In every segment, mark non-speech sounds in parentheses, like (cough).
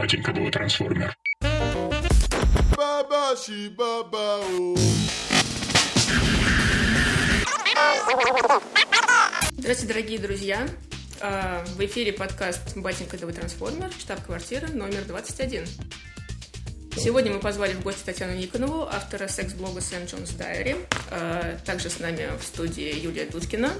Батенька был трансформер. Здравствуйте, дорогие друзья! А, в эфире подкаст «Батенька ТВ Трансформер», штаб-квартира номер 21. Сегодня мы позвали в гости Татьяну Никонову, автора секс-блога Сэм Джонс Дайри. А, также с нами в студии Юлия Дудкина,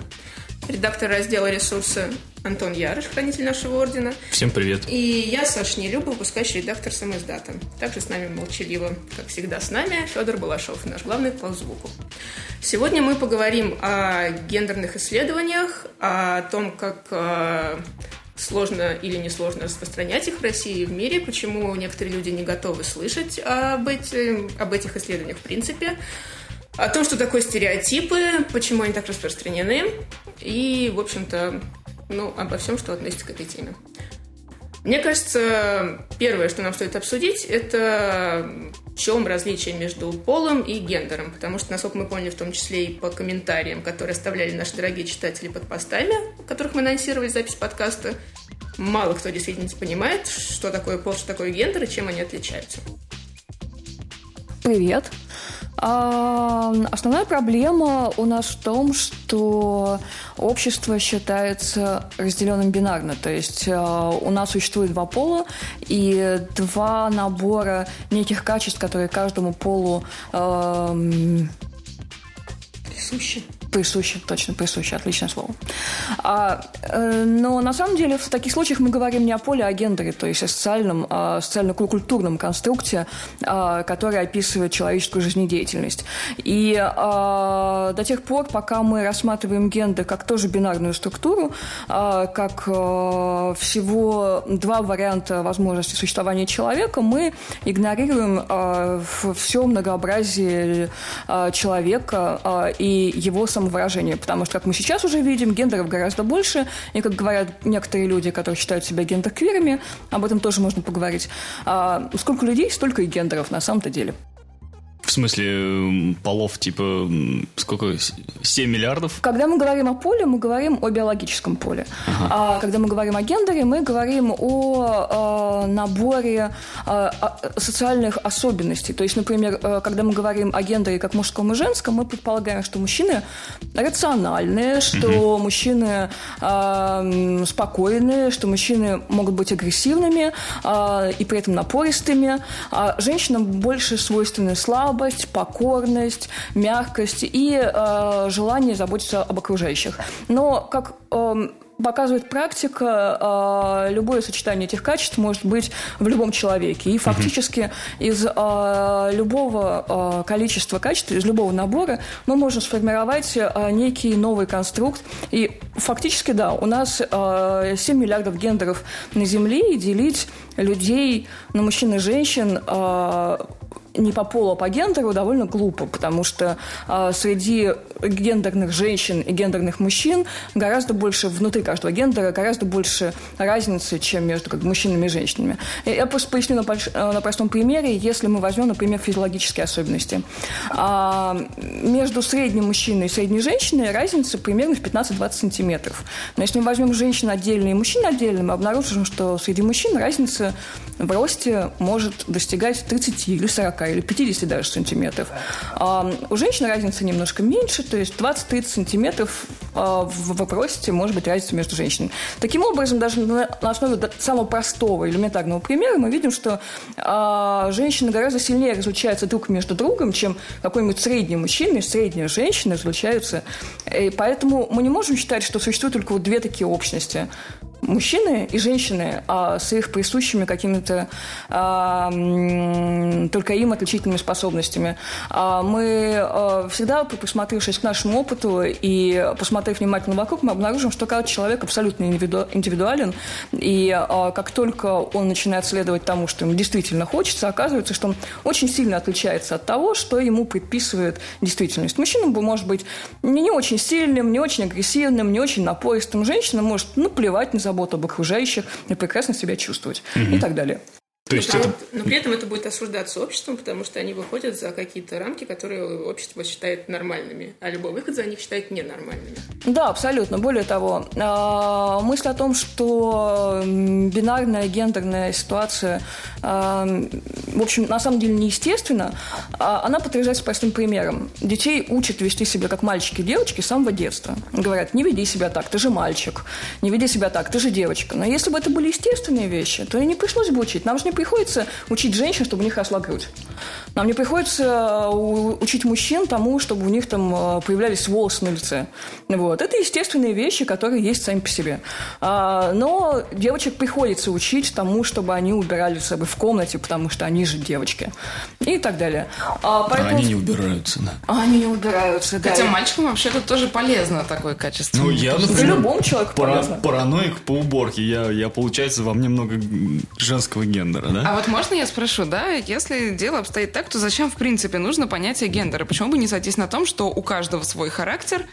редактор раздела «Ресурсы» Антон Ярыш, хранитель нашего ордена. Всем привет. И я, Саша Нелюба, выпускающий редактор «Самоиздата». Также с нами молчаливо, как всегда с нами, Федор Балашов, наш главный по звуку. Сегодня мы поговорим о гендерных исследованиях, о том, как э, сложно или несложно распространять их в России и в мире, почему некоторые люди не готовы слышать об, эти, об этих исследованиях в принципе, о том, что такое стереотипы, почему они так распространены, и, в общем-то, ну, обо всем, что относится к этой теме. Мне кажется, первое, что нам стоит обсудить, это в чем различие между полом и гендером, потому что, насколько мы поняли, в том числе и по комментариям, которые оставляли наши дорогие читатели под постами, в которых мы анонсировали запись подкаста, мало кто действительно понимает, что такое пол, что такое гендер и чем они отличаются. Привет. А, основная проблема у нас в том, что общество считается разделенным бинарно. То есть а, у нас существует два пола и два набора неких качеств, которые каждому полу присущи Присуще, точно, присуще, отличное слово. А, э, но на самом деле в таких случаях мы говорим не о поле, а о гендере, то есть о социальном, о социально-культурном конструкте, а, который описывает человеческую жизнедеятельность. И а, до тех пор, пока мы рассматриваем гендер как тоже бинарную структуру, а, как а, всего два варианта возможности существования человека, мы игнорируем а, все многообразие а, человека а, и его самостоятельность самовыражения, потому что, как мы сейчас уже видим, гендеров гораздо больше, и, как говорят некоторые люди, которые считают себя гендер-квирами, об этом тоже можно поговорить. А сколько людей, столько и гендеров на самом-то деле. В смысле полов, типа, сколько? 7 миллиардов? Когда мы говорим о поле, мы говорим о биологическом поле. Ага. А когда мы говорим о гендере, мы говорим о, о наборе о социальных особенностей. То есть, например, э, когда мы говорим о гендере как мужском и женском, мы предполагаем, что мужчины рациональные, что угу. мужчины э, спокойные, что мужчины могут быть агрессивными э, и при этом напористыми, а женщинам больше свойственны слабые слабость, покорность, мягкость и э, желание заботиться об окружающих. Но как э, показывает практика, э, любое сочетание этих качеств может быть в любом человеке. И фактически из э, любого э, количества качеств, из любого набора мы можем сформировать некий новый конструкт. И фактически, да, у нас 7 миллиардов гендеров на Земле, и делить людей на мужчин и женщин не по полу, а по гендеру довольно глупо, потому что э, среди гендерных женщин и гендерных мужчин гораздо больше, внутри каждого гендера, гораздо больше разницы, чем между как, мужчинами и женщинами. Я просто поясню на, э, на простом примере, если мы возьмем, например, физиологические особенности. А, между средним мужчиной и средней женщиной разница примерно в 15-20 сантиметров. Но если мы возьмем женщин отдельно и мужчин отдельно, мы обнаружим, что среди мужчин разница в росте может достигать 30 или 40 или 50 даже сантиметров. А у женщин разница немножко меньше, то есть 20-30 сантиметров а, в вопросе может быть разница между женщинами. Таким образом, даже на основе самого простого элементарного примера мы видим, что а, женщины гораздо сильнее различаются друг между другом, чем какой-нибудь средний мужчина и средняя женщина различаются. И поэтому мы не можем считать, что существует только вот две такие общности мужчины и женщины а, с их присущими какими-то а, только им отличительными способностями. А, мы а, всегда, присмотревшись к нашему опыту и посмотрев внимательно вокруг, мы обнаружим, что каждый человек абсолютно индивиду, индивидуален, и а, как только он начинает следовать тому, что ему действительно хочется, оказывается, что он очень сильно отличается от того, что ему предписывает действительность. Мужчина может быть не, не очень сильным, не очень агрессивным, не очень напористым. Женщина может наплевать на заботу об окружающих и прекрасно себя чувствовать угу. и так далее. То есть но, это... но при этом это будет осуждаться обществом, потому что они выходят за какие-то рамки, которые общество считает нормальными, а любой выход за них считает ненормальными. Да, абсолютно. Более того, а, мысль о том, что бинарная гендерная ситуация, а, в общем, на самом деле неестественна, а, она подтверждается простым примером. Детей учат вести себя как мальчики и девочки с самого детства. Говорят, не веди себя так, ты же мальчик. Не веди себя так, ты же девочка. Но если бы это были естественные вещи, то и не пришлось бы учить. Нам же не приходится учить женщин, чтобы у них росла. Нам не приходится э, учить мужчин тому, чтобы у них там э, появлялись волосы на лице. Вот. Это естественные вещи, которые есть сами по себе. А, но девочек приходится учить тому, чтобы они убирали за собой в комнате, потому что они же девочки. И так далее. А, поэтому... а они не убираются, да. А они не убираются, да. Хотя мальчикам вообще-то тоже полезно такое качество. Ну, я, например, любому человеку пара- полезно. параноик по уборке. Я, я, получается, во мне много женского гендера, да? А вот можно я спрошу, да, если дело обстоит так, то зачем, в принципе, нужно понятие гендера? Почему бы не сойтись на том, что у каждого свой характер,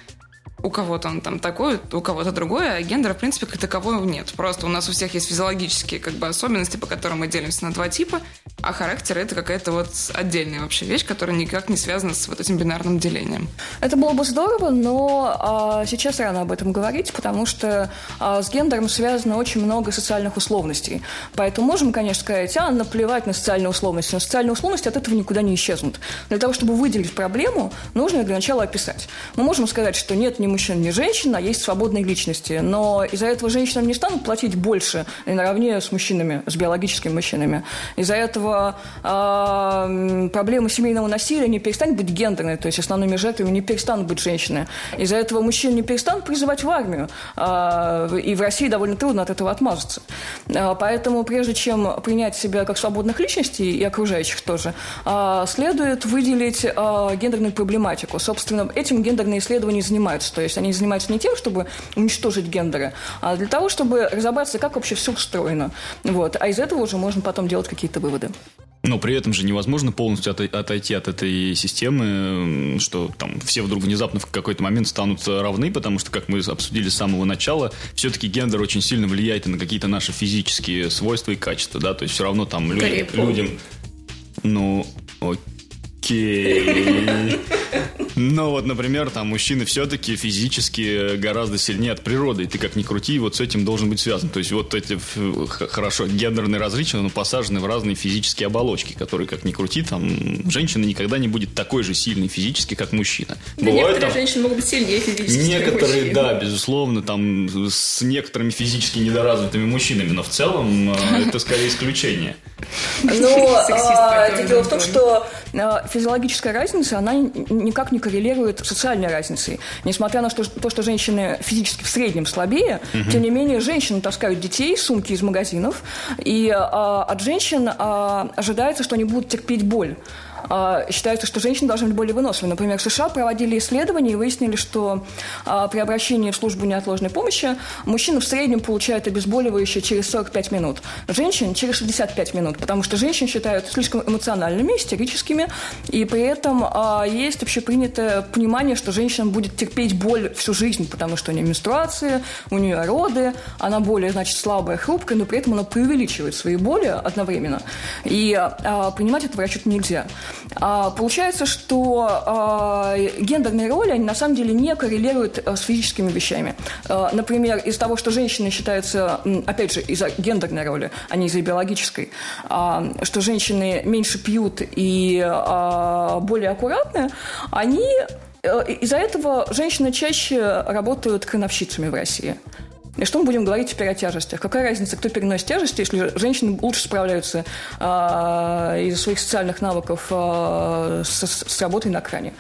у кого-то он там такой, у кого-то другой, а гендера, в принципе, как такового нет. Просто у нас у всех есть физиологические как бы особенности, по которым мы делимся на два типа, а характер — это какая-то вот отдельная вообще вещь, которая никак не связана с вот этим бинарным делением. Это было бы здорово, но а, сейчас рано об этом говорить, потому что а, с гендером связано очень много социальных условностей. Поэтому можем, конечно, сказать, а, наплевать на социальные условности. Но социальные условности от этого никуда не исчезнут. Для того, чтобы выделить проблему, нужно для начала описать. Мы можем сказать, что нет ни мужчин, ни женщин, а есть свободные личности. Но из-за этого женщинам не станут платить больше наравне с мужчинами, с биологическими мужчинами. Из-за этого э, проблема семейного насилия не перестанет быть гендерной, то есть основными жертвами не перестанут быть женщины. Из-за этого мужчин не перестанут призывать в армию, э, и в России довольно трудно от этого отмазаться. Э, поэтому прежде чем принять себя как свободных личностей и окружающих тоже, э, следует выделить э, гендерную проблематику. Собственно, этим гендерные исследования занимаются. То есть они занимаются не тем, чтобы уничтожить гендеры, а для того, чтобы разобраться, как вообще все устроено. Вот. А из этого уже можно потом делать какие-то выводы. Но при этом же невозможно полностью отойти от этой системы, что там все вдруг внезапно в какой-то момент станут равны, потому что, как мы обсудили с самого начала, все-таки гендер очень сильно влияет на какие-то наши физические свойства и качества, да, то есть все равно там люди, людям... Ну, окей. Но вот, например, там мужчины все-таки физически гораздо сильнее от природы. И ты как ни крути, вот с этим должен быть связан. То есть вот эти, хорошо, гендерные различия, но посажены в разные физические оболочки, которые, как ни крути, там женщина никогда не будет такой же сильной физически, как мужчина. Да Бывают, некоторые там, женщины могут быть сильнее физически, Некоторые, да, безусловно, там с некоторыми физически недоразвитыми мужчинами, но в целом э, это скорее исключение. Но а, дело в том, что физиологическая разница, она никак не коррелирует с социальной разницей. Несмотря на то, что женщины физически в среднем слабее, угу. тем не менее женщины таскают детей, сумки из магазинов, и а, от женщин а, ожидается, что они будут терпеть боль. А, считается, что женщины должны быть более выносливы. Например, в США проводили исследования и выяснили, что а, при обращении в службу неотложной помощи мужчина в среднем получает обезболивающее через 45 минут, женщин через 65 минут, потому что женщин считают слишком эмоциональными, истерическими, и при этом а, есть общепринятое понимание, что женщина будет терпеть боль всю жизнь, потому что у нее менструации, у нее роды, она более, значит, слабая, хрупкая, но при этом она преувеличивает свои боли одновременно. И а, понимать это врачу нельзя. А, получается, что а, гендерные роли, они на самом деле не коррелируют а, с физическими вещами. Например, из того, что женщины считаются, опять же, из-за гендерной роли, а не из-за биологической, что женщины меньше пьют и более аккуратны, они э, из-за этого женщины чаще работают крановщицами в России. И что мы будем говорить теперь о тяжестях? Какая разница, кто переносит тяжести, если женщины лучше справляются э, из-за своих социальных навыков э, с, с работой на кране?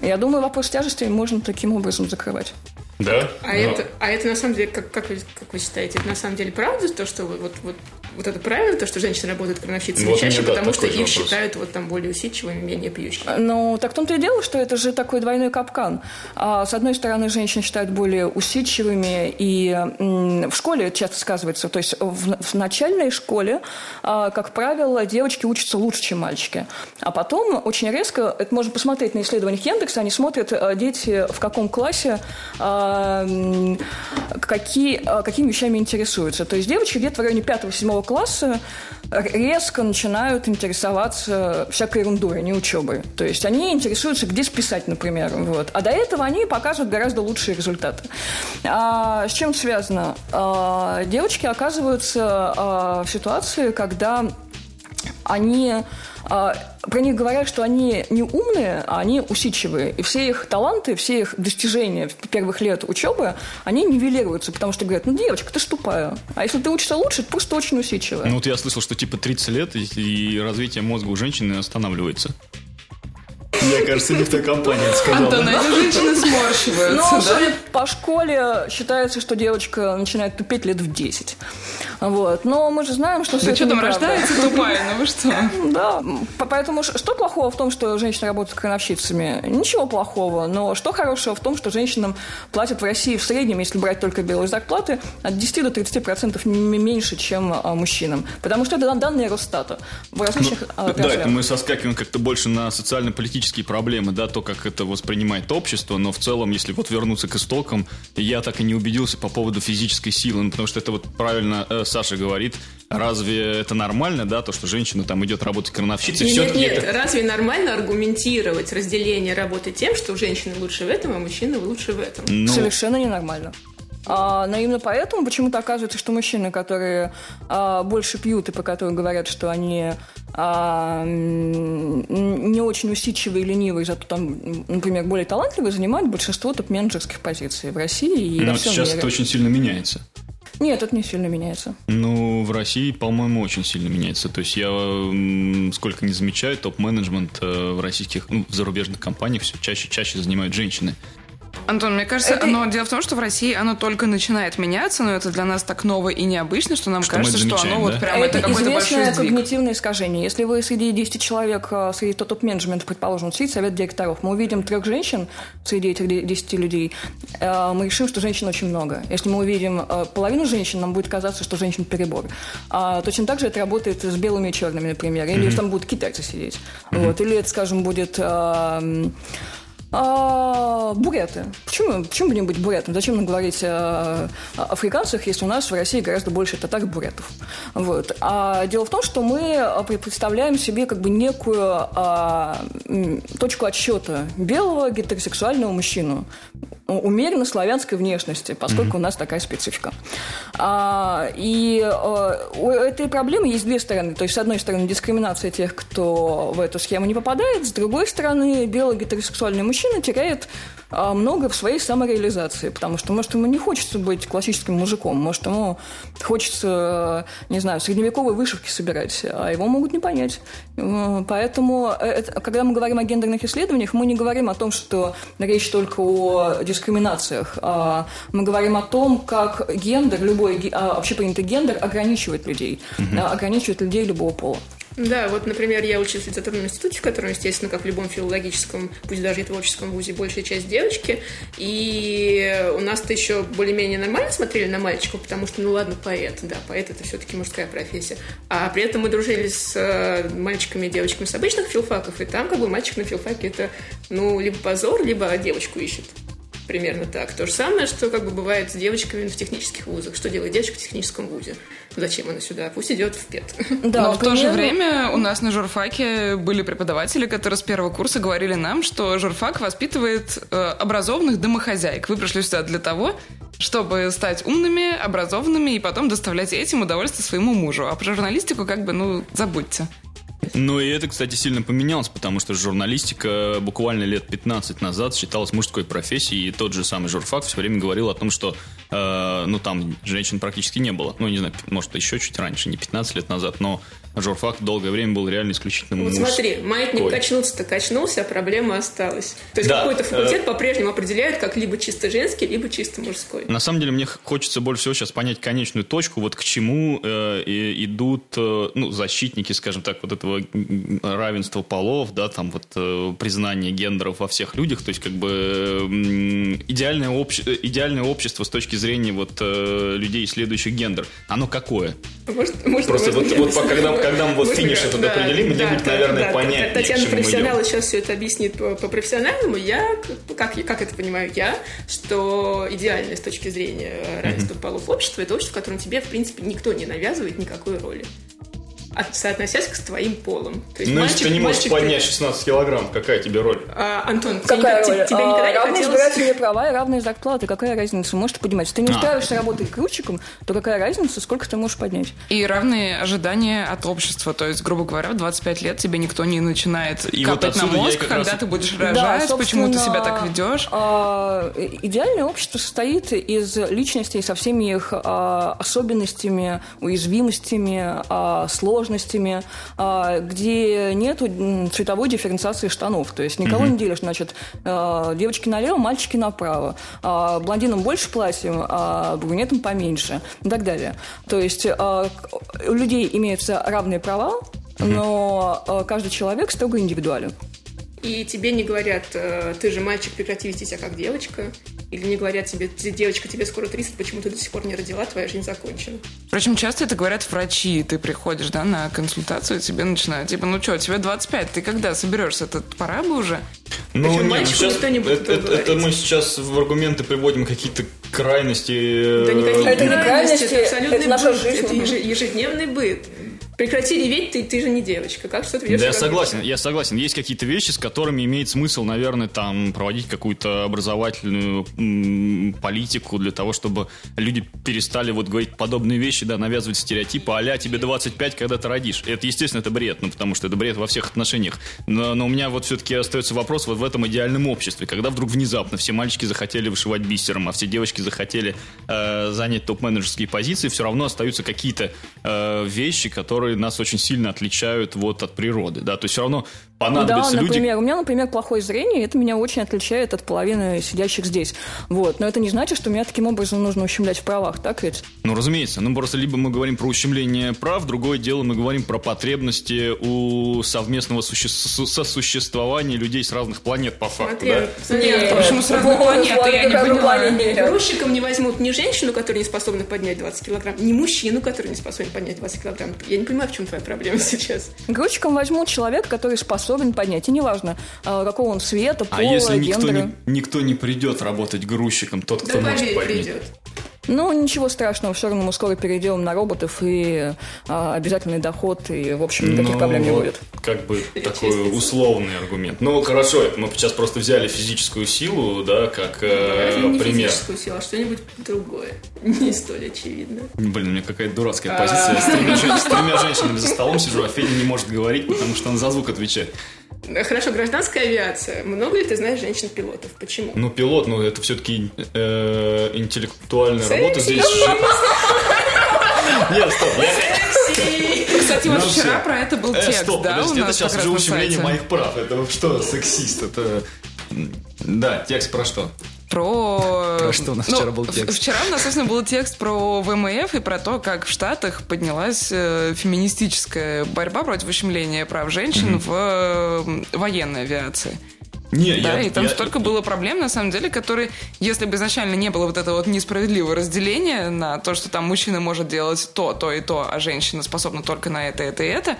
Я думаю, вопрос тяжести можно таким образом закрывать. Да. А, но... это, а это на самом деле, как, как, вы, как вы считаете, это на самом деле правда, то, что вы, вот, вот вот это правильно, то, что женщины работают крановщицами вот чаще, потому да, что их вопрос. считают вот там более усидчивыми, менее пьющими. Ну, так в том-то и дело, что это же такой двойной капкан. А, с одной стороны, женщины считают более усидчивыми, и м, в школе это часто сказывается. То есть в, в начальной школе, а, как правило, девочки учатся лучше, чем мальчики. А потом очень резко, это можно посмотреть на исследованиях Яндекса, они смотрят, а, дети в каком классе а, какие, а, какими вещами интересуются. То есть девочки где-то в районе 5-7 класса резко начинают интересоваться всякой ерундой, а не учебой. То есть они интересуются, где списать, например. Вот. А до этого они показывают гораздо лучшие результаты. А, с чем связано? А, девочки оказываются а, в ситуации, когда они про них говорят, что они не умные, а они усидчивые. И все их таланты, все их достижения первых лет учебы, они нивелируются, потому что говорят, ну, девочка, ты ж тупая. А если ты учишься лучше, ты просто очень усидчивая. Ну, вот я слышал, что типа 30 лет, и развитие мозга у женщины останавливается. Мне кажется, не в той компании это сказал. Антон, эти женщины сморщиваются, Ну, да? по школе считается, что девочка начинает тупеть лет в 10. Вот. Но мы же знаем, что все Да это что там, неправда. рождается тупая, ну вы что? (laughs) Да, по- поэтому что плохого в том, что женщины работают крановщицами? Ничего плохого, но что хорошего в том, что женщинам платят в России в среднем, если брать только белые зарплаты, от 10 до 30 процентов меньше, чем а, мужчинам. Потому что это данные Росстата в различных а, Да, это мы соскакиваем как-то больше на социально-политические проблемы, да, то, как это воспринимает общество, но в целом, если вот вернуться к истокам, я так и не убедился по поводу физической силы, ну, потому что это вот правильно э, Саша говорит, разве это нормально, да, то, что женщина там идет работать крановщицей, Нет, все-таки нет, это... разве нормально аргументировать разделение работы тем, что женщины лучше в этом, а мужчины лучше в этом? Ну, Совершенно ненормально. А, но именно поэтому почему-то оказывается, что мужчины, которые а, больше пьют и по которым говорят, что они а, не очень усидчивые и ленивые, зато там, например, более талантливые, занимают большинство топ-менеджерских позиций в России и ну, во всем сейчас мире. это очень сильно меняется. Нет, это не сильно меняется. Ну, в России, по-моему, очень сильно меняется. То есть я сколько не замечаю, топ-менеджмент э, в российских, ну, в зарубежных компаниях все чаще чаще занимают женщины. Антон, мне кажется, Это- оно, дело в том, что в России оно только начинает меняться, но это для нас так ново и необычно, что нам Что кажется, что оно замечаем, вот да? прям это, это известное когнитивное искажение. Если вы среди 10 человек, э, среди топ-менеджмента, предположим, сидит совет директоров, мы увидим трех женщин среди этих де- 10 людей, э, мы решим, что женщин очень много. Если мы увидим э, половину женщин, нам будет казаться, что женщин перебор. А точно так же это работает с белыми и черными, например. Или если там будут китайцы сидеть. Вот. Или это, скажем, будет... а, буряты. Почему, почему бы не быть бурятом? Зачем нам говорить о, о африканцах, если у нас в России гораздо больше татар и бурятов? Вот. А дело в том, что мы а, пре- представляем себе как бы некую а, точку отсчета белого гетеросексуального мужчину умеренно славянской внешности, поскольку у нас такая специфика. А, и а, у этой проблемы есть две стороны. То есть, с одной стороны, дискриминация тех, кто в эту схему не попадает, с другой стороны, белый гетеросексуальный мужчина теряет а, много в своей самореализации, потому что, может, ему не хочется быть классическим мужиком, может, ему хочется, не знаю, средневековые вышивки собирать, а его могут не понять. М, Поэтому, э, когда мы говорим о гендерных исследованиях, мы не говорим о том, что речь только о дискриминациях, а мы говорим о том, как гендер, любой а, общепринятый гендер ограничивает людей, а, ограничивает людей любого пола. Да, вот, например, я училась в литературном институте, в котором, естественно, как в любом филологическом, пусть даже и творческом вузе, большая часть девочки. И у нас-то еще более-менее нормально смотрели на мальчиков, потому что, ну ладно, поэт, да, поэт это все-таки мужская профессия. А при этом мы дружили с э, мальчиками и девочками с обычных филфаков, и там как бы мальчик на филфаке это, ну, либо позор, либо девочку ищет. Примерно так. То же самое, что как бы бывает с девочками в технических вузах. Что делает девочка в техническом вузе? Зачем она сюда? Пусть идет в ПЕТ. (laughs) Да, Но в то же например, время у нас на журфаке были преподаватели, которые с первого курса говорили нам, что журфак воспитывает э, образованных домохозяек. Вы пришли сюда для того, чтобы стать умными, образованными и потом доставлять этим удовольствие своему мужу. А про журналистику как бы, ну, забудьте. Ну и это, кстати, сильно поменялось, потому что журналистика буквально лет 15 назад считалась мужской профессией, и тот же самый журфак все время говорил о том, что э, ну там женщин практически не было. Ну, не знаю, может, еще чуть раньше, не 15 лет назад, но журфак долгое время был реально исключительно Вот мужской. смотри, маятник качнулся-то качнулся, а проблема осталась. То есть Да, какой-то факультет э, по-прежнему определяет как либо чисто женский, либо чисто мужской. На самом деле мне хочется больше всего сейчас понять конечную точку, вот к чему э, идут э, ну, защитники, скажем так, вот этого равенства полов, да, там вот э, признание гендеров во всех людях, то есть как бы м, идеальное, обще- э, идеальное общество с точки зрения вот э, людей, исследующих гендер, оно какое? Может, может, Просто вот, вот по- когда, когда мы вот Можно финиш этот Да, определим, мне да, будет, да, наверное, да. понятнее, Татьяна профессионал сейчас все это объяснит по, по профессиональному. Я, как, как это понимаю я, что идеальное с точки зрения равенства полов общества, это общество, в котором тебе, в принципе, никто не навязывает никакой роли. А соотносясь к твоим полом. То есть Ну, мальчик- если ты не можешь мальчик- поднять 16 килограмм, какая тебе роль? А, Антон, тебе Какая никогда- роль? тебе А, никогда не равные хотелось... избирательные права и равные зарплаты. Какая разница? Можете поднимать. Если ты не А. устраиваешься работать грузчиком, то какая разница, сколько ты можешь поднять? И равные ожидания от общества. То есть, грубо говоря, в 25 лет тебе никто не начинает И вот капать на отсюда я мозг, как когда раз- ты будешь Да, рожать, почему ты себя так ведешь. а, идеальное общество состоит из личностей со всеми их а, особенностями, уязвимостями, а, сложностями, а, где нет цветовой дифференциации штанов. То есть никого не делишь, значит, а, девочки налево, мальчики направо. А, блондинам больше платьем, а брюнетам поменьше и так далее. То есть у людей имеются равные права, но каждый человек строго индивидуален. И тебе не говорят, э, ты же мальчик, прекрати вести себя как девочка. Или не говорят тебе, «Ты девочка, тебе скоро 30, почему ты до сих пор не родила, твоя жизнь закончена. Впрочем, часто это говорят врачи. Ты приходишь, да, на консультацию, тебе начинают, типа, ну что, тебе 25, ты когда соберешься? Это пора бы уже? Ну, Причем нет, мальчику сейчас- никто не будет это, это- это мы сейчас в аргументы приводим какие-то крайности. Да никакие Это не крайности, крайности, абсолютный это наша быт, жизнь. Это еже- ежедневный быт. Прекрати реветь, ты, ты же не девочка. Как что ты ведешь Да, я согласен, я согласен. Есть какие-то вещи, с которыми имеет смысл, наверное, там проводить какую-то образовательную м, политику для того, чтобы люди перестали вот говорить подобные вещи, да, навязывать стереотипы, а тебе 25, когда ты родишь. Это, естественно, это бред, ну, потому что это бред во всех отношениях. Но, но у меня вот все-таки остается вопрос вот в этом идеальном обществе, когда вдруг внезапно все мальчики захотели вышивать бисером, а все девочки захотели э, занять топ-менеджерские позиции, все равно остаются какие-то э, вещи, которые нас очень сильно отличают вот от природы, да, то есть все равно Да, понадобятся люди... например, у меня, например, плохое зрение, и это меня очень отличает от половины сидящих здесь. Вот. Но это не значит, что меня таким образом нужно ущемлять в правах, так ведь? Ну, разумеется. Ну, просто либо мы говорим про ущемление прав, другое дело мы говорим про потребности у совместного суще- су- сосуществования людей с разных планет, по факту, Смотри, да? смотри, Нет, Почему с разной планеты? Я не поняла. Грузчиком не возьмут ни женщину, которая не способна поднять 20 килограмм, ни мужчину, который не способен поднять 20 килограмм. Я не понимаю, в чем твоя проблема сейчас. Грузчиком возьмут человека, который способен поднять. И неважно, а, какого он цвета, А пола, если никто гендера. не, никто не придет работать грузчиком, тот, кто Да может поверь, поднять? придет. Ну, ничего страшного, все равно мы скоро перейдем на роботов, и а, обязательный доход, и, в общем, никаких Ну, проблем не будет. Как бы (laughs) такой условный аргумент. Ну, хорошо, это мы сейчас просто взяли физическую силу, да, как э, Разве не пример. физическую силу, а что-нибудь другое. (laughs) Не столь очевидно. Блин, у меня какая-то дурацкая А. позиция. Я с тремя (laughs) женщинами за столом сижу, а Федя не может говорить, потому что он за звук отвечает. Хорошо, гражданская авиация. Много ли ты знаешь женщин-пилотов? Почему? Ну, пилот, ну, это все-таки интеллектуальная Секси. работа здесь. же- Нет, стоп. Кстати, вот Ну, вчера про это был Э, текст, стоп, да, подожди, у это нас сейчас как уже ущемление моих прав. Это что, сексист? Это... Да, текст про что? Про... Про что у нас вчера был текст? Вчера у нас, собственно, был текст про ВМФ и про то, как в Штатах поднялась э, феминистическая борьба против ущемления прав женщин в э, военной авиации. Не, Да, я- и там я- столько было проблем, на самом деле, которые, если бы изначально не было вот этого вот несправедливого разделения на то, что там мужчина может делать то, то и то, а женщина способна только на это, это и это,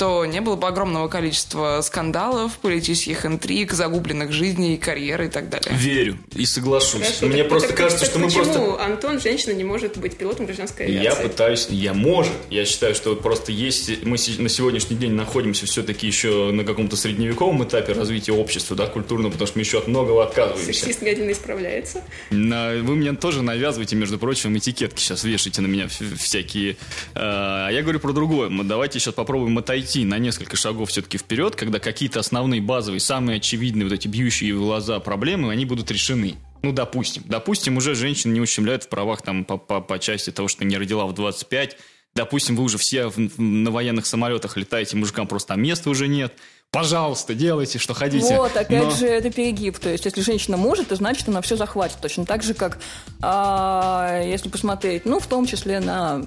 то не было бы огромного количества скандалов, политических интриг, загубленных жизней, карьеры и так далее. Верю и соглашусь. Хорошо, Мне так- просто так- кажется, так что мы почему просто... Антон, женщина, не может быть пилотом гражданской Я авиации? пытаюсь, я может. Я считаю, что вот просто есть, мы на сегодняшний день находимся все-таки еще на каком-то средневековом этапе развития общества, да, культурного, потому что мы еще от многого отказываемся. Сексист медленно исправляется. На- Вы мне тоже навязываете, между прочим, этикетки сейчас вешаете на меня вс- всякие. А я говорю про другое. Давайте сейчас попробуем отойти на несколько шагов все-таки вперед, когда какие-то основные базовые, самые очевидные вот эти бьющие в глаза проблемы, они будут решены. Ну, допустим. Допустим, уже женщин не ущемляют в правах там по, по, по части того, что не родила в 25. Допустим, вы уже все в- на военных самолетах летаете, мужикам просто там места уже нет. Пожалуйста, делайте, что хотите. Вот, опять Но- же, это перегиб. То есть, если женщина может, то значит, она все захватит. Точно так же, как, а, если посмотреть, ну, в том числе на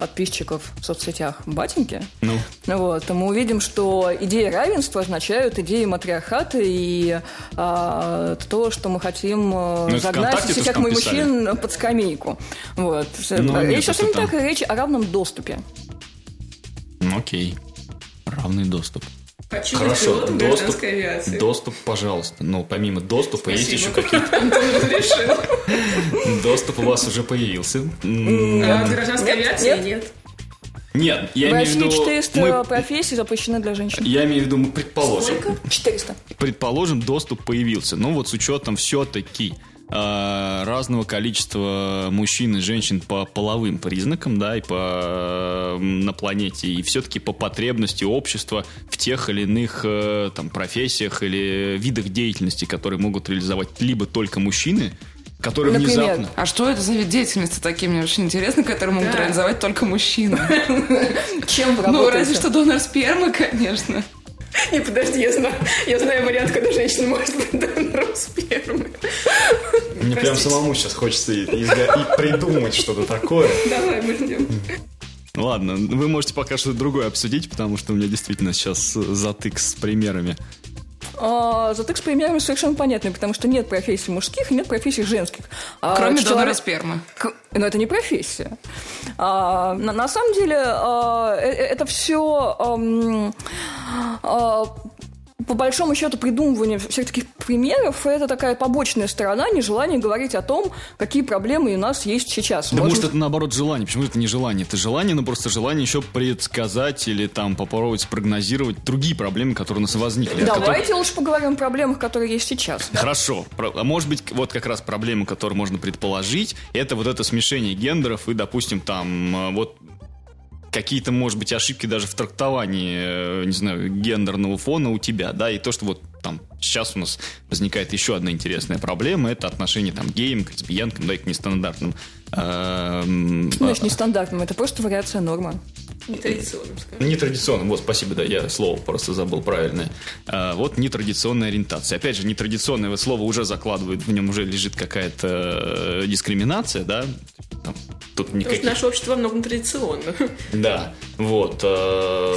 подписчиков в соцсетях батеньки, Ну. вот, то мы увидим, что идеи равенства означают идеи матриархата и а, то, что мы хотим э, Ну, загнать всех мы мужчин под скамейку. Вот. Ну, речь совсем не так, речь о равном доступе. Ну, окей. Равный доступ. Быть Хорошо, доступ, гражданской авиации. доступ, пожалуйста. Но помимо доступа есть еще Спасибо. какие-то... (laughs) (laughs) Доступ у вас уже появился. А гражданской Нет, авиации нет. нет. Я В имею в виду... 400 мы- профессий запрещены для женщин. Я имею в виду, мы предположим. Сколько? 400. Предположим, доступ появился. Но вот с учетом все-таки разного количества мужчин и женщин по половым признакам, да, и по м, на планете, и все-таки по потребности общества в тех или иных э, там профессиях или видах деятельности, которые могут реализовать либо только мужчины, которые Например? внезапно А что это за вид деятельности такие, мне очень интересно, которые могут Да. реализовать только мужчины? (laughs) Чем вы Ну, разве что донор спермы, конечно. (laughs) Не, подожди, я знаю, я знаю вариант, когда женщина может быть (laughs) донором спермы. Мне прям Простите. самому сейчас хочется и, и придумать что-то такое. Давай, мы ждем. Ладно, вы можете пока что другое обсудить, потому что у меня действительно сейчас затык с примерами. А, затык с примерами совершенно понятный, потому что нет профессий мужских и нет профессий женских. А Кроме человек- донора спермы. К- Но это не профессия. А, на, на самом деле а, э- э- это все по большому счету придумывание всех таких примеров это такая побочная сторона нежелание говорить о том, какие проблемы у нас есть сейчас. Да Может может это наоборот желание. Почему это не желание? Это желание, но просто желание еще предсказать или там попробовать спрогнозировать другие проблемы, которые у нас возникли. Давайте Которые- лучше поговорим о проблемах, которые есть сейчас. Хорошо. А может быть, вот как раз проблема, которую можно предположить, это вот это смешение гендеров и, допустим, там э, вот какие-то, может быть, ошибки даже в трактовании, э, не знаю, гендерного фона у тебя, да, и то, что вот там сейчас у нас возникает еще одна интересная проблема, это отношение там к геям, к лесбиянкам, да, и к нестандартным. эм, Значит, нестандартным, это просто вариация нормы. Нетрадиционным, скажем. Нетрадиционным, вот спасибо, да, я слово просто забыл правильное. А, вот нетрадиционная ориентация. Опять же, нетрадиционное слово уже закладывает, в нем уже лежит какая-то э, дискриминация, да? Там, тут Потому что никаких... наше общество во многом традиционно. Да, вот. э,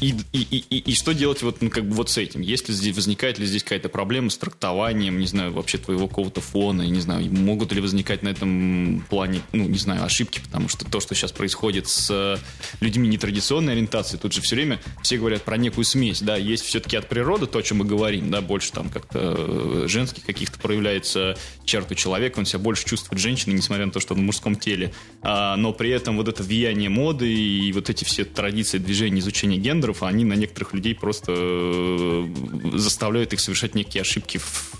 И, и, и, и, что делать вот, ну, как бы вот с этим? Если здесь возникает ли здесь какая-то проблема с трактованием, не знаю, вообще твоего какого-то фона, не знаю, могут ли возникать на этом плане, ну, не знаю, ошибки, потому что то, что сейчас происходит с э, людьми нетрадиционной ориентации, тут же все время все говорят про некую смесь, да, есть все-таки от природы то, о чем мы говорим, да, больше там как-то э, женских каких-то проявляется черт у человека, он себя больше чувствует женщиной, несмотря на то, что он в мужском теле, А, но при этом вот это влияние моды и вот эти все традиции движения изучения гендеров, они на некоторых людей просто э, заставляют их совершать некие ошибки в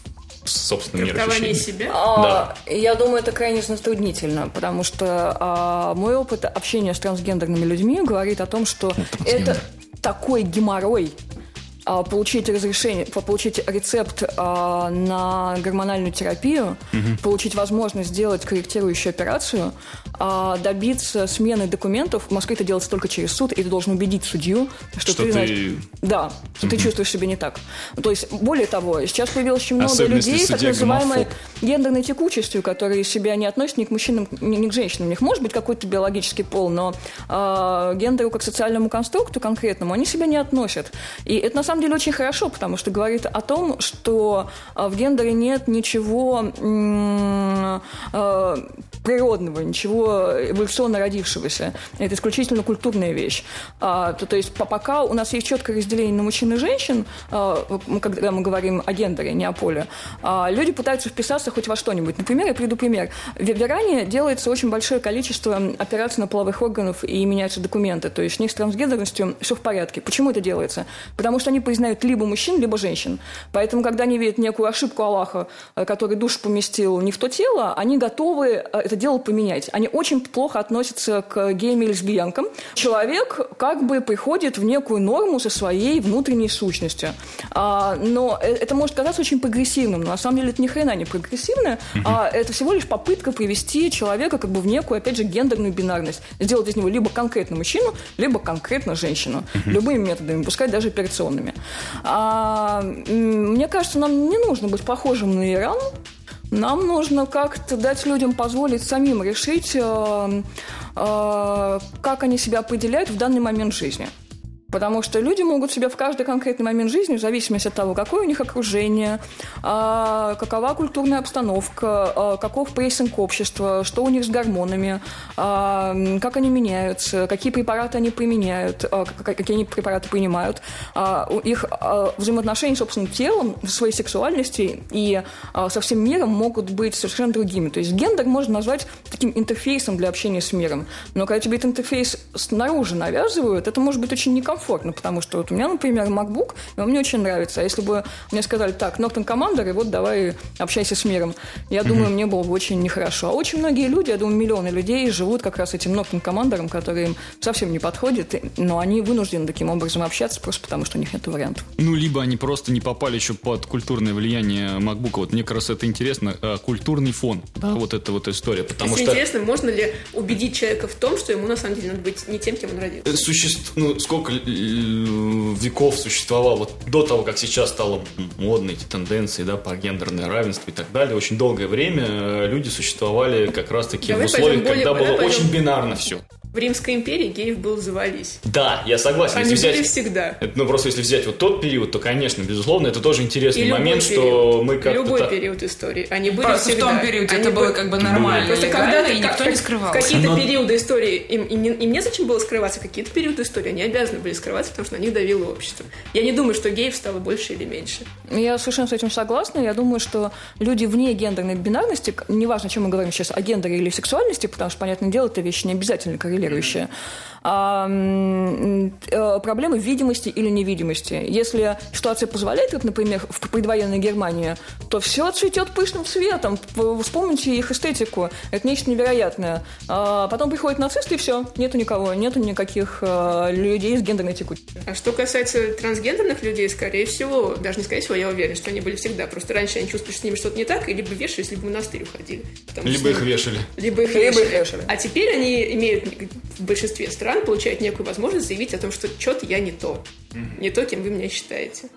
собственном мироощущении. себя. А, Я думаю, это крайне затруднительно, потому что а, мой опыт общения с трансгендерными людьми говорит о том, что это такой геморрой а, получить разрешение, по- получить рецепт а, на гормональную терапию, получить возможность сделать корректирующую операцию, а, добиться смены документов. В Москве это делается только через суд, и ты должен убедить судью, что, Что ты, ты- значит, да, что ты чувствуешь себя не так. То есть, более того, сейчас появилось очень много людей, так называемой гендерной текучестью, которые себя не относят ни к мужчинам, ни к женщинам. У них может быть какой-то биологический пол, но э, гендеру как социальному конструкту конкретному они себя не относят. И это на самом деле очень хорошо, потому что говорит о том, что э, в гендере нет ничего э, природного, ничего эволюционно родившегося. Это исключительно культурная вещь. А, то, то есть по- пока у нас есть четкое разделение на мужчин и женщин, а, когда мы говорим о гендере, не о поле, а, люди пытаются вписаться хоть во что-нибудь. Например, я приведу пример. В Иране делается очень большое количество операций на половых органов и меняются документы. То есть у них с трансгендерностью все в порядке. Почему это делается? Потому что они признают либо мужчин, либо женщин. Поэтому, когда они видят некую ошибку Аллаха, э, который душу поместил не в то тело, они готовы э, это дело поменять. Они очень плохо относятся к геям и лесбиянкам. Человек как бы приходит в некую норму со своей внутренней сущностью. А, но э- это может казаться очень прогрессивным, но на самом деле это ни хрена не прогрессивно, а это всего лишь попытка привести человека как бы в некую, опять же, гендерную бинарность. Сделать из него либо конкретно мужчину, либо конкретно женщину. Любыми методами, пускай даже операционными. А, мне кажется, нам не нужно быть похожим на Иран, Нам нужно как-то дать людям позволить самим решить, э, э, как они себя определяют в данный момент жизни. Потому что люди могут себя в каждый конкретный момент жизни, в зависимости от того, какое у них окружение, а, какова культурная обстановка, а, каков прессинг общества, что у них с гормонами, а, как они меняются, какие препараты они применяют, какие они препараты принимают, их взаимоотношения с собственным телом, своей сексуальности и со всем миром могут быть совершенно другими. То есть гендер можно назвать таким интерфейсом для общения с миром. Но когда тебе этот интерфейс снаружи навязывают, это может быть очень некомфортно комфортно, потому что вот у меня, например, MacBook, и он мне очень нравится. А если бы мне сказали, так, Norton Commander, и вот давай общайся с миром, я mm-hmm. думаю, мне было бы очень нехорошо. А очень многие люди, я думаю, миллионы людей живут как раз этим Norton Commander, который им совсем не подходит, но они вынуждены таким образом общаться просто потому, что у них нет вариантов. Ну, либо они просто не попали еще под культурное влияние MacBook. Вот мне как раз это интересно, а, культурный фон, да, вот эта вот история. Потому Если что... интересно, можно ли убедить человека в том, что ему на самом деле надо быть не тем, кем он родился? Существ... Ну, сколько веков существовал, вот до того, как сейчас стало модно эти тенденции, да, по гендерное равенство и так далее, очень долгое время э, люди существовали как раз-таки в условиях, когда было очень бинарно все. В Римской империи геев был завались. Да, я согласен. Они если были взять, всегда. Это, ну, просто если взять вот тот период, то, конечно, безусловно, это тоже интересный момент, период. что мы как-то... Любой так... период истории. Они были просто всегда. в том периоде это было как бы нормально, просто когда и никто как, не скрывался. Какие-то Но... периоды истории, им, им, им незачем было скрываться, какие-то периоды истории они обязаны были скрываться, потому что на них давило общество. Я не думаю, что геев стало больше или меньше. Я совершенно с этим согласна. Я думаю, что люди вне гендерной бинарности, неважно, о чем мы говорим сейчас, о гендере или сексуальности, потому что, понятное дело, это вещи не обязательно коррелирующие, Э, проблемы видимости или невидимости. Если ситуация позволяет, как, например, в предвоенной Германии, то все цветет пышным цветом. Вспомните их эстетику. Это нечто невероятное. А потом приходят нацисты, и все. Нету никого. Нету никаких э, людей с гендерной текучей. А что касается трансгендерных людей, скорее всего, даже не скорее всего, я уверена, что они были всегда. Просто раньше они чувствовали, что с ними что-то не так, и либо вешались, либо в монастырь уходили. Либо их вешали. Либо их либо вешали. Вешали. А теперь они имеют в большинстве стран стран получает некую возможность заявить о том, что что-то я не то. Не то, кем вы меня считаете.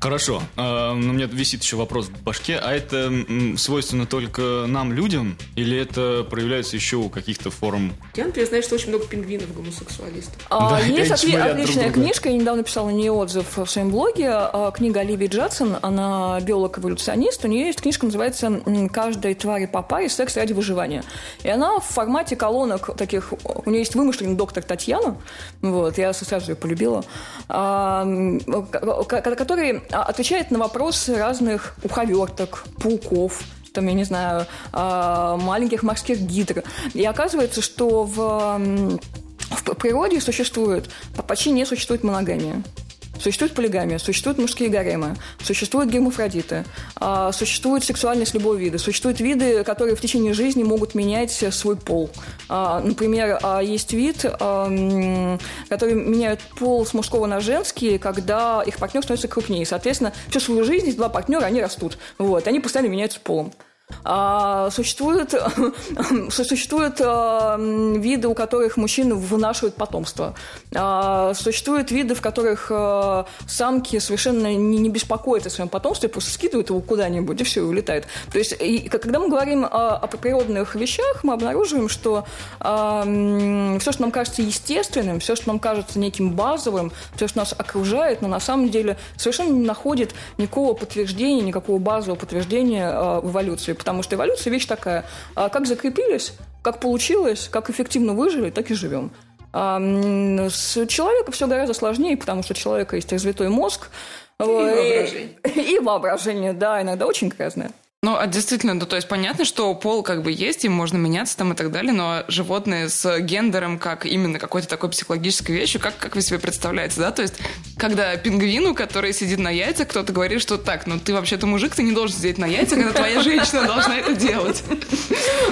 Хорошо. А, но у меня висит еще вопрос в башке. А это свойственно только нам, людям? Или это проявляется еще у каких-то форм? Я, например, знаю, что очень много пингвинов гомосексуалистов. А, да, есть отли- отличная книжка. Я недавно писала на нее отзыв в своем блоге. А, книга Оливии Джадсон. Она биолог-эволюционист. У нее есть книжка, называется «Каждой твари по паре. Секс ради выживания». И она в формате колонок таких... У нее есть вымышленный доктор Татьяна. Вот, я сразу ее полюбила. А, который отвечает на вопросы разных уховерток, пауков, там, я не знаю, а, маленьких морских гидр. И оказывается, что в, в природе существует, почти не существует моногамия. Существует полигамия, существуют мужские гаремы, существуют гермафродиты, а, существует сексуальность любого вида, существуют виды, которые в течение жизни могут менять свой пол. А, например, а, есть вид, который меняют пол с мужского на женский, когда их партнер становится крупнее. Соответственно, всю свою жизнь два партнера, они растут. Вот, они постоянно меняются полом. А, существуют, (laughs) существуют а, виды, у которых мужчины вынашивают потомство. А, существуют виды, в которых а, самки совершенно не, не беспокоятся о своем потомстве, просто скидывают его куда-нибудь, и все, и улетает. То есть, и, когда мы говорим о, о природных вещах, мы обнаруживаем, что а, все, что нам кажется естественным, все, что нам кажется неким базовым, все, что нас окружает, но на самом деле совершенно не находит никакого подтверждения, никакого базового подтверждения а, в эволюции потому что эволюция вещь такая. А как закрепились, как получилось, как эффективно выжили, так и живем. А с человеком все гораздо сложнее, потому что у человека есть развитой мозг. И воображение. (laughs) И воображение, да, иногда очень грязное. Ну, а действительно, ну, то есть понятно, что пол как бы есть, им можно меняться там и так далее, но животные с гендером как именно какой-то такой психологической вещью, как, как вы себе представляете, да? То есть, когда пингвину, который сидит на яйцах, кто-то говорит, что так, ну ты вообще-то мужик, ты не должен сидеть на яйцах, когда твоя (laughs) женщина должна это делать.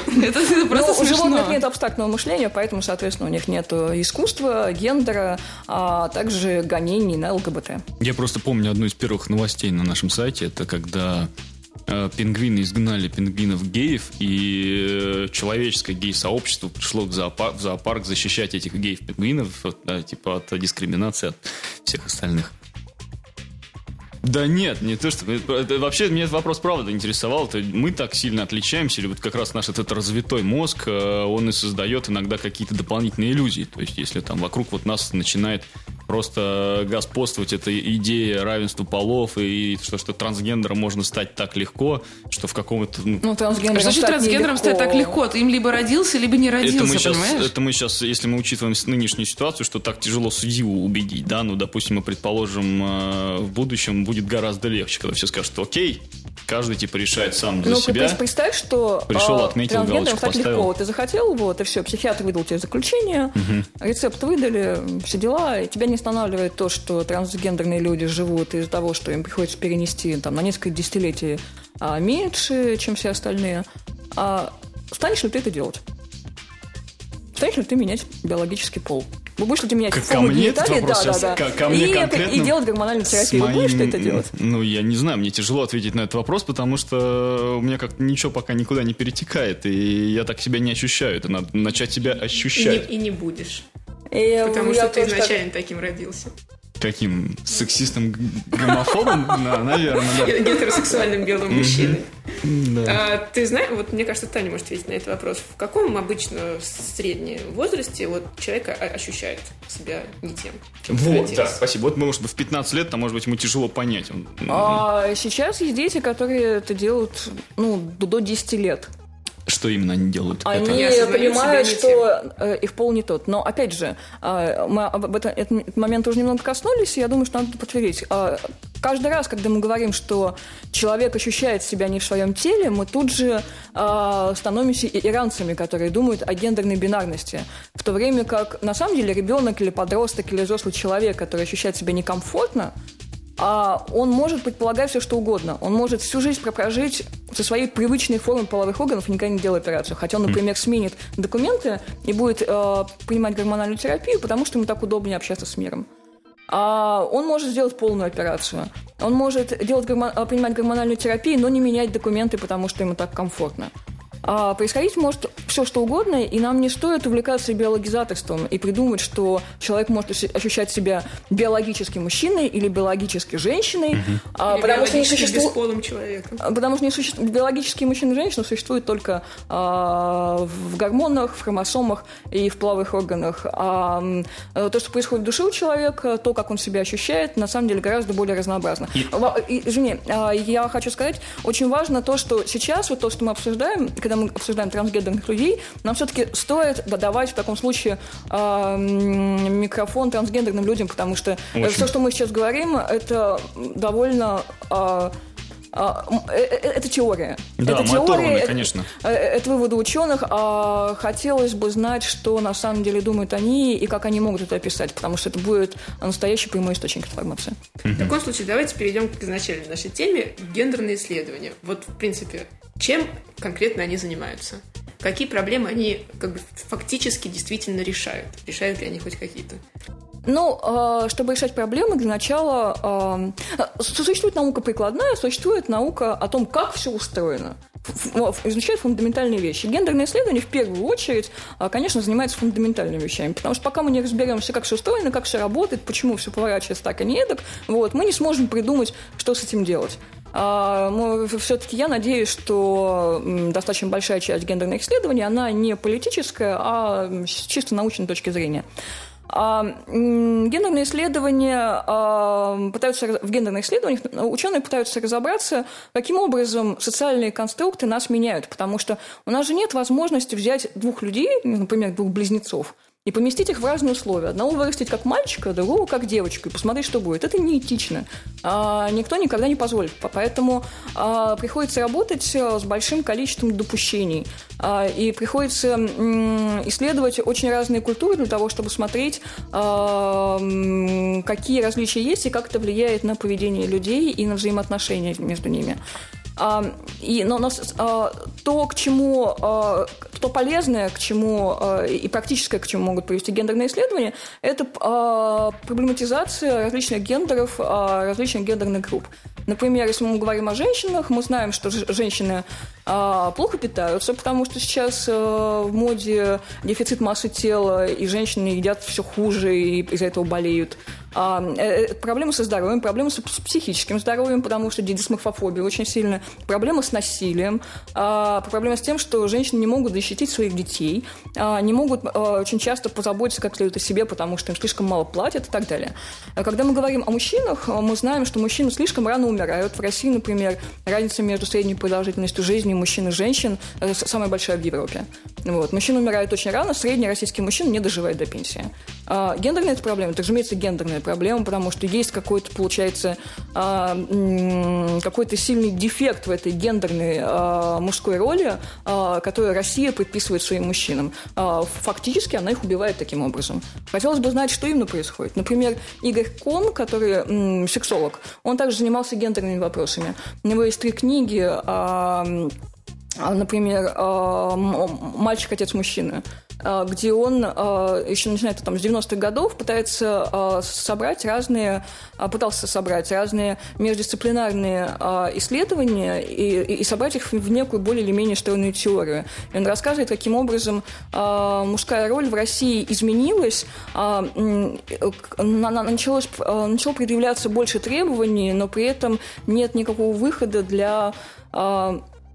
Это просто смешно. У животных нет абстрактного мышления, поэтому, соответственно, у них нет искусства, гендера, а также гонений на ЛГБТ. Я просто помню одну из первых новостей на нашем сайте, это когда Э, пингвины изгнали пингвинов-геев, и э, человеческое гей-сообщество пришло в зоопарк, в зоопарк защищать этих геев-пингвинов да, типа от дискриминации от всех остальных. Да нет, не то, что... Это, вообще, меня этот вопрос правда интересовал. Это мы так сильно отличаемся, или вот как раз наш этот развитой мозг, э, он и создает иногда какие-то дополнительные иллюзии. То есть, если там вокруг вот нас начинает просто господствовать эта идея равенства полов и что, что трансгендером можно стать так легко, что в каком-то... Ну, ну трансгендером Значит, стать трансгендером стать так легко? Ты им либо родился, либо не родился, это мы сейчас, понимаешь? Это мы сейчас, если мы учитываем нынешнюю ситуацию, что так тяжело судью убедить, да, ну, допустим, мы предположим, э, в будущем будет гораздо легче, когда все скажут, окей, каждый типа решает сам для ну, себя. Ну, представь, что пришел, а, отметил, галочку так поставил. легко. Ты захотел, вот, и все, психиатр выдал тебе заключение, угу. рецепт выдали, все дела, и тебя не останавливает то, что трансгендерные люди живут из-за того, что им приходится перенести там, на несколько десятилетий а, меньше, чем все остальные. А станешь ли ты это делать? Станешь ли ты менять биологический пол? Вы будешь ли ты менять ко мне этот вопрос да, да, да. Ко, мне и, конкретно? И делать гормональную терапию. Моим... Вы будешь ли это делать? Ну, я не знаю, мне тяжело ответить на этот вопрос, потому что у меня как ничего пока никуда не перетекает, и я так себя не ощущаю. Это надо начать себя ощущать. И не, и не будешь. И потому что ты изначально так... таким родился. Каким? Сексистом гомофобом? (laughs) Наверное, да. Гетеросексуальным белым мужчиной. А, ты знаешь, вот мне кажется, Таня может ответить на этот вопрос. В каком обычно среднем возрасте вот человек ощущает себя не тем, Вот, да, спасибо. Вот, может быть, в 15 лет, там, может быть, ему тяжело понять. А, сейчас есть дети, которые это делают ну, до 10 лет. Что именно они делают? Они это? понимают, что э, их пол не тот. Но, опять же, э, мы об этом, этот момент уже немного коснулись, и я думаю, что надо подтвердить. Э, каждый раз, когда мы говорим, что человек ощущает себя не в своем теле, мы тут же становимся иранцами, которые думают о гендерной бинарности. В то время как, на самом деле, ребенок или подросток или взрослый человек, который ощущает себя некомфортно, а он может предполагать все, что угодно. Он может всю жизнь прожить со своей привычной формой половых органов и никогда не делать операцию. Хотя он, например, сменит документы и будет э, принимать гормональную терапию, потому что ему так удобнее общаться с миром. А он может сделать полную операцию. Он может делать гормон... принимать гормональную терапию, но не менять документы, потому что ему так комфортно. А происходить может все что угодно, и нам не стоит увлекаться биологизаторством и придумать, что человек может ощущать себя биологически мужчиной или биологически женщиной, угу. а, или потому что не существует человеком. Потому что не существует биологические мужчины и женщины существуют только а, в гормонах, в хромосомах и в половых органах. А то, что происходит в душе у человека, то, как он себя ощущает, на самом деле гораздо более разнообразно. И... Извини, а, я хочу сказать, очень важно то, что сейчас вот то, что мы обсуждаем, когда мы обсуждаем трансгендерных людей, нам все-таки стоит давать в таком случае э, микрофон трансгендерным людям, потому что Очень. все, что мы сейчас говорим, это довольно... Э, это теория. Да, это теория, оторваны, конечно. Это, это выводы ученых. А хотелось бы знать, что на самом деле думают они и как они могут это описать, потому что это будет настоящий прямой источник информации. В таком случае давайте перейдем к изначальной нашей теме – гендерные исследования. Вот, в принципе, чем конкретно они занимаются? Какие проблемы они как бы, фактически действительно решают? Решают ли они хоть какие-то? Ну, а, чтобы решать проблемы, для начала а, существует наука прикладная, существует наука о том, как все устроено изучают фундаментальные вещи. Гендерное исследование в первую очередь, а, конечно, занимается фундаментальными вещами, потому что пока мы не разберемся, как все устроено, как все работает, почему все поворачивается так, а не эдак, вот, мы не сможем придумать, что с этим делать. А, все-таки я надеюсь, что достаточно большая часть гендерных исследований, она не политическая, а с чисто научной точки зрения. А, гендерные исследования а, пытаются в гендерных исследованиях ученые пытаются разобраться, каким образом социальные конструкты нас меняют, потому что у нас же нет возможности взять двух людей, например, двух близнецов, и поместить их в разные условия. Одного вырастить как мальчика, другого как девочку, и посмотреть, что будет. Это неэтично. А, никто никогда не позволит. Поэтому а, приходится работать э, с большим количеством допущений. А, и приходится м, исследовать очень разные культуры для того, чтобы смотреть, а, какие различия есть и как это влияет на поведение людей и на взаимоотношения между ними. А, и, но, но а, то, к чему, а, то полезное, к чему и практическое, к чему могут привести гендерные исследования, это проблематизация различных гендеров, различных гендерных групп. Например, если мы говорим о женщинах, мы знаем, что женщины плохо питаются, потому что сейчас в моде дефицит массы тела, и женщины едят все хуже и из-за этого болеют. А, э, проблемы со здоровьем, проблемы с психическим здоровьем, потому что дисморфофобия очень сильная, проблемы с насилием, а, проблемы с тем, что женщины не могут защитить своих детей, а, не могут а, очень часто позаботиться как следует о себе, потому что им слишком мало платят и так далее. А когда мы говорим о мужчинах, мы знаем, что мужчины слишком рано умирают. В России, например, разница между средней продолжительностью жизни мужчин и женщин э, самая большая в Европе. Вот. Мужчины умирают очень рано, средний российский мужчина не доживает до пенсии. А, гендерная это проблема, это, разумеется, гендерная проблема, потому что есть какой-то, получается, а, какой-то сильный дефект в этой гендерной а, мужской роли, а, которую Россия предписывает своим мужчинам. Фактически она их убивает таким образом. Хотелось бы знать, что именно происходит. Например, Игорь Кон, который сексолог, он также занимался гендерными вопросами. У него есть три книги например, а, «Мальчик, отец мужчины», а, где он еще начинает там с 90-х годов пытается собрать разные, пытался собрать разные междисциплинарные исследования и, и собрать их в некую более или менее стройную теорию. И он рассказывает, каким образом мужская роль в России изменилась, началось, начало предъявляться больше требований, но при этом нет никакого выхода для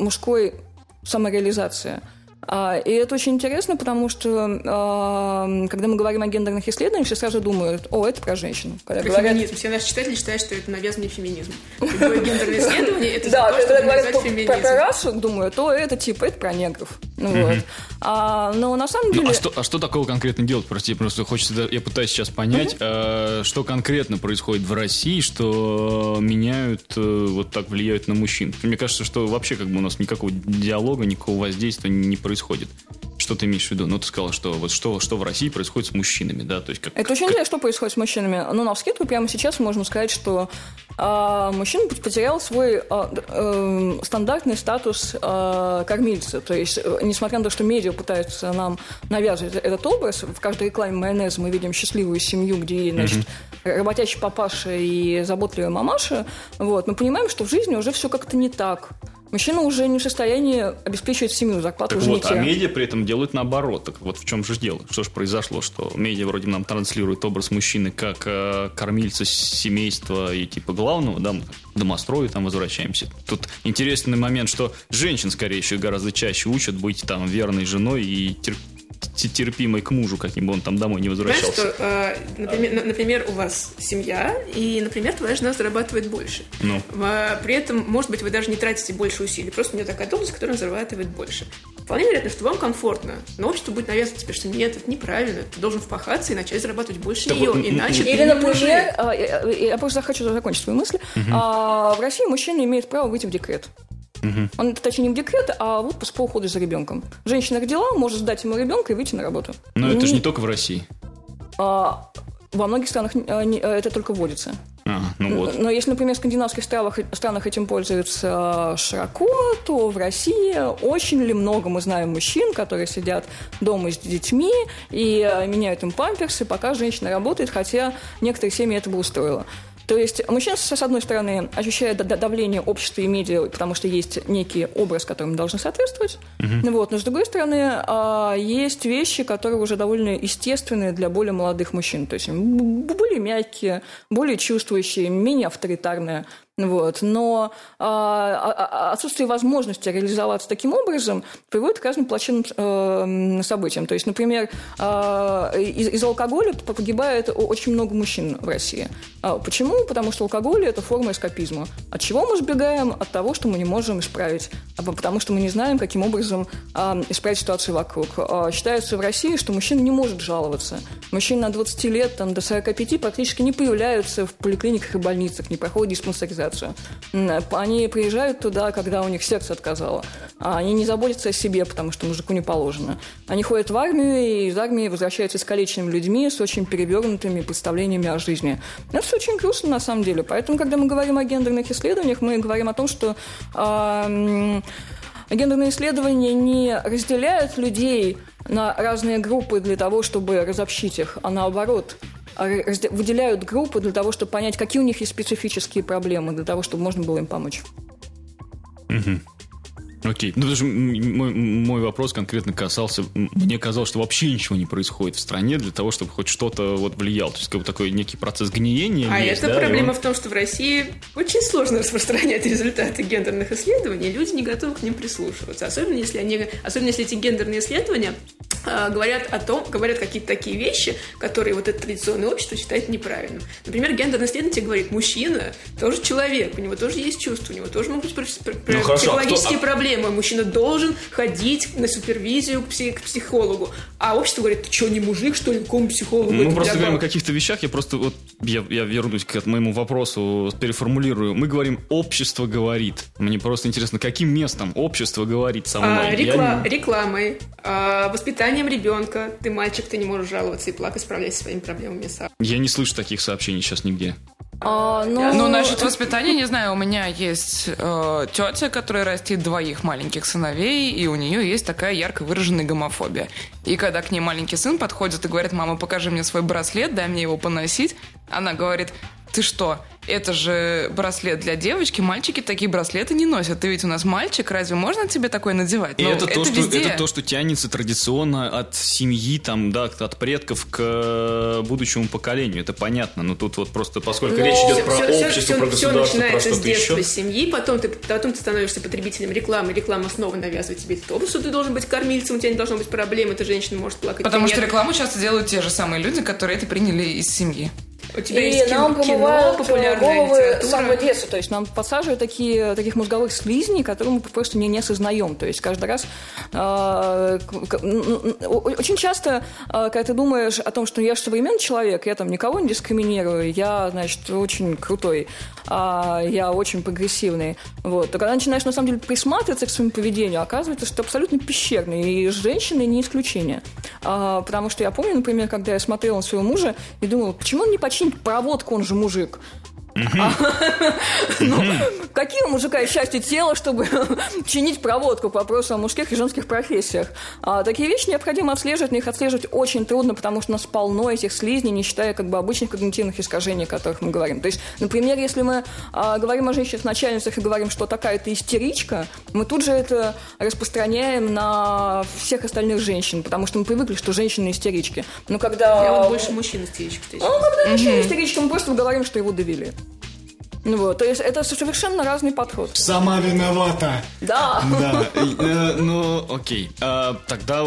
мужской самореализация. А, и это очень интересно, потому что а, когда мы говорим о гендерных исследованиях, все сразу думают, о, это про женщину. Когда про говорят... феминизм. Все наши читатели считают, что это навязанный феминизм. Любое гендерное исследование – это да, то, чтобы навязать феминизм. Про расу думаю, то это типа, это про негров. Ну, вот. а, но на самом деле... Ну, а, что, а что такого конкретно делать? Прости, просто хочется... Я пытаюсь сейчас понять, э, что конкретно происходит в России, что меняют, э, вот так влияют на мужчин. Мне кажется, что вообще как бы у нас никакого диалога, никакого воздействия не происходит происходит. Что ты имеешь в виду? Ну, ты сказала, что вот что, что в России происходит с мужчинами, да? То есть как, Это очень интересно, что происходит с мужчинами. Ну, на вскидку прямо сейчас можем сказать, что э, мужчина потерял свой э, э, стандартный статус э, кормильца. То есть, э, несмотря на то, что медиа пытаются нам навязывать этот образ, в каждой рекламе майонеза мы видим счастливую семью, где, значит, mm-hmm. работящий папаша и заботливая мамаша, вот, мы понимаем, что в жизни уже все как-то не так. Мужчина уже не в состоянии обеспечивать семью, зарплату так уже вот, не а медиа при этом делают наоборот. Так вот в чем же дело? Что же произошло, что медиа вроде нам транслирует образ мужчины как э, кормильца семейства и типа главного, да, мы домострою там возвращаемся. Тут интересный момент, что женщин, скорее еще гораздо чаще учат быть там верной женой и терпеть терпимой к мужу, каким бы он там домой не возвращался. Знаешь, что, э, например, например, у вас семья, и, например, твоя жена зарабатывает больше. Ну. А, при этом, может быть, вы даже не тратите больше усилий, просто у нее такая должность, которая зарабатывает больше. Вполне вероятно, что вам комфортно, но общество будет навязывать тебе, что нет, это неправильно, ты должен впахаться и начать зарабатывать больше так нее, вот, иначе Или, например, а, я просто хочу закончить свою мысль, угу. в России мужчина имеет право выйти в декрет. Угу. Он, точнее, не в декрет, а в отпуск по уходу за ребенком. Женщина родила, может сдать ему ребенка и выйти на работу. Но не... это же не только в России. А, во многих странах а, не, это только вводится. А, ну вот. Но если, например, в скандинавских странах, странах этим пользуются широко, то в России очень ли много мы знаем мужчин, которые сидят дома с детьми и меняют им памперсы, пока женщина работает, хотя некоторые семьи это бы устроило. То есть мужчина, с одной стороны, ощущает давление общества и медиа, потому что есть некий образ, которому должны соответствовать. Uh-huh. Вот. Но с другой стороны, а, есть вещи, которые уже довольно естественные для более молодых мужчин. То есть более мягкие, более чувствующие, менее авторитарные. Вот. Но а, а, а, отсутствие возможности реализоваться таким образом приводит к разным плачевным э, событиям. То есть, например, э, из, из алкоголя погибает очень много мужчин в России. А почему? Потому что алкоголь – это форма эскапизма. От чего мы сбегаем? От того, что мы не можем исправить. Потому что мы не знаем, каким образом э, исправить ситуацию вокруг. Э, считается в России, что мужчина не может жаловаться. Мужчины на 20 лет там, до 45 практически не появляются в поликлиниках и больницах, не проходят диспансеризацию организацию. Они приезжают туда, когда у них сердце отказало. А они не заботятся о себе, потому что мужику не положено. Они ходят в армию, и из армии возвращаются с искалеченными людьми, с очень перевернутыми представлениями о жизни. Это все очень грустно, на самом деле. Поэтому, когда мы говорим о гендерных исследованиях, мы говорим о том, что э, гендерные исследования не разделяют людей на разные группы для того, чтобы разобщить их, а наоборот – выделяют группы для того, чтобы понять, какие у них есть специфические проблемы, для того, чтобы можно было им помочь. Угу. Окей. Ну, потому что мой, мой вопрос конкретно касался... Мне казалось, что вообще ничего не происходит в стране для того, чтобы хоть что-то вот влияло. То есть, как бы такой некий процесс гниения А есть, это да, проблема он... в том, что в России очень сложно (laughs) распространять результаты гендерных исследований. Люди не готовы к ним прислушиваться. Особенно, если, они, особенно если эти гендерные исследования э, говорят о том, говорят какие-то такие вещи, которые вот это традиционное общество считает неправильным. Например, гендерный исследователь говорит, мужчина тоже человек, у него тоже есть чувства, у него тоже могут быть ну, психологические кто... проблемы проблема. Мужчина должен ходить на супервизию к, псих, к психологу. А общество говорит, ты что, не мужик, что ли, какому психологу? Мы просто говорим о каких-то вещах, я просто вот, я, я вернусь к моему вопросу, переформулирую. Мы говорим, общество говорит. Мне просто интересно, каким местом общество говорит со мной? А, рекла- не... Рекламой, а, воспитанием ребенка. Ты мальчик, ты не можешь жаловаться и плакать, справляйся со своими проблемами сам. Я не слышу таких сообщений сейчас нигде. А, ну... ну, насчет воспитания, не знаю, у меня есть э, тетя, которая растит двоих маленьких сыновей, и у нее есть такая ярко выраженная гомофобия. И когда к ней маленький сын подходит и говорит, мама, покажи мне свой браслет, дай мне его поносить, она говорит, ты что, это же браслет для девочки, мальчики такие браслеты не носят. Ты ведь у нас мальчик, разве можно тебе такое надевать? И ну, это, это, то, что, это то, что тянется традиционно от семьи, там, да, от предков к будущему поколению. Это понятно. Но тут вот просто, поскольку Но речь идет все, про все, общество, все, про государство, все начинается про с детства, еще. семьи, потом ты, потом ты становишься потребителем рекламы. Реклама снова навязывает тебе то, что ты должен быть кормильцем, у тебя не должно быть проблем, эта женщина может плакать. Потому что рекламу часто делают те же самые люди, которые это приняли из семьи. У тебя и есть нам кино, промывают кино, головы с самого детства. То есть нам подсаживают такие, таких мозговых слизней, которые мы просто не, не осознаем. То есть каждый раз... Э, очень часто, э, когда ты думаешь о том, что я же современный человек, я там никого не дискриминирую, я, значит, очень крутой, э, я очень прогрессивный, вот, то когда начинаешь, на самом деле, присматриваться к своему поведению, оказывается, что абсолютно пещерный, и женщины не исключение. Э, потому что я помню, например, когда я смотрела на своего мужа и думала, почему он не почти починить проводку, он же мужик. Ну, какие у мужика части тела, чтобы (laughs) чинить проводку по вопросу о мужских и женских профессиях? А, такие вещи необходимо отслеживать, но их отслеживать очень трудно, потому что у нас полно этих слизней, не считая как бы обычных когнитивных искажений, о которых мы говорим. То есть, например, если мы а, говорим о женщинах-начальницах и говорим, что такая-то истеричка, мы тут же это распространяем на всех остальных женщин, потому что мы привыкли, что женщины истерички. Но когда... Я вот больше мужчин истеричек. Ну, когда мужчина истеричка, мы просто говорим, что его довели. Ну вот, то есть это совершенно разный подход. Сама виновата. Да. Да. Э, ну, окей. А, тогда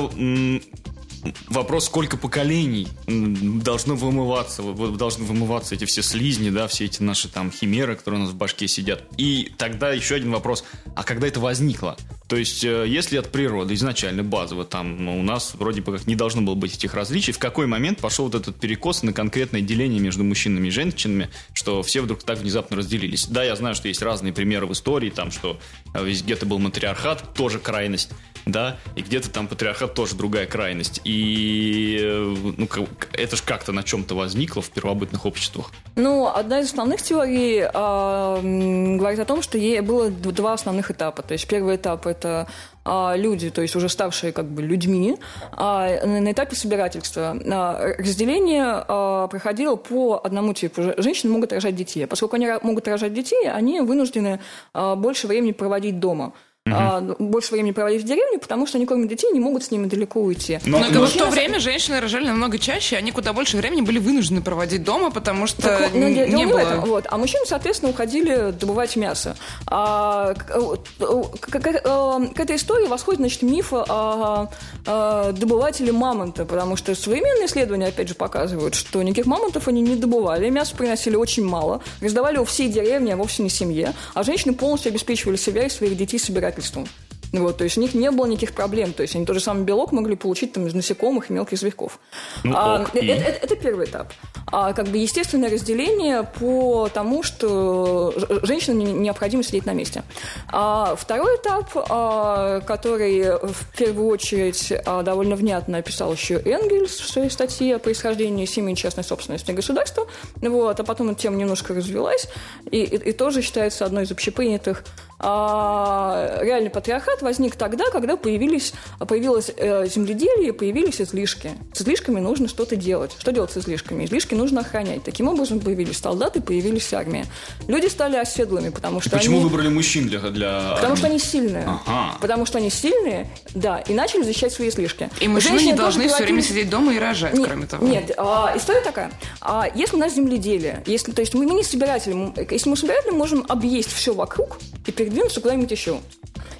вопрос, сколько поколений должно вымываться, должны вымываться эти все слизни, да, все эти наши там химеры, которые у нас в башке сидят. И тогда еще один вопрос, а когда это возникло? То есть, э, если от природы изначально базово там ну, у нас вроде бы как не должно было быть этих различий, в какой момент пошел вот этот перекос на конкретное деление между мужчинами и женщинами, что все вдруг так внезапно разделились? Да, я знаю, что есть разные примеры в истории, там, что э, где-то был матриархат, тоже крайность, да, и где-то там патриархат тоже другая крайность. И э, ну, это же как-то на чем-то возникло в первобытных обществах. Ну, одна из основных теорий э, говорит о том, что ей было два основных этапа. То есть первый этап – это а, люди, то есть уже ставшие как бы людьми, а, на этапе собирательства. А, разделение проходило по одному типу. Женщины могут рожать детей. Поскольку они могут рожать детей, они вынуждены больше времени проводить дома угу. а, больше времени проводить в деревне, потому что они кормят детей не могут с ними далеко уйти. Но, но, но в то время женщины рожали намного чаще, они куда больше времени были вынуждены проводить дома, потому что так, ну, не, не было... Этом, вот. А мужчины, соответственно, уходили добывать мясо. А, к, к, к, к этой истории восходит, значит, миф о, о добывателе мамонта, потому что современные исследования, опять же, показывают, что никаких мамонтов они не добывали, мясо приносили очень мало, раздавали у всей деревни, а вовсе не семье, а женщины полностью обеспечивали себя и своих детей собирать вмешательством. Вот, то есть у них не было никаких проблем. То есть они тот же самый белок могли получить там, из насекомых и мелких зверьков. Ну, а, это, это, это первый этап. А, как бы естественное разделение по тому, что женщинам необходимо сидеть на месте. А, второй этап, а, который в первую очередь а, довольно внятно описал еще Энгельс в своей статье о происхождении семьи частной собственности государства. Вот, а потом эта тема немножко развелась и, и, и тоже считается одной из общепринятых реальный патриархат возник тогда, когда появились, появилось э, земледелие, появились излишки. С излишками нужно что-то делать. Что делать с излишками? Излишки нужно охранять. Таким образом появились солдаты, появились армия. Люди стали оседлыми, потому что И почему они... выбрали мужчин для, для Потому что они сильные. Ага. Потому что они сильные, да, и начали защищать свои излишки. И мужчины Женщины не должны все время сидеть дома и рожать, нет, кроме того. Нет, а, история такая. А, если у нас земледелие, если, то есть мы, мы не собиратели, если мы собиратели, мы можем объесть все вокруг и передвинуться куда-нибудь еще.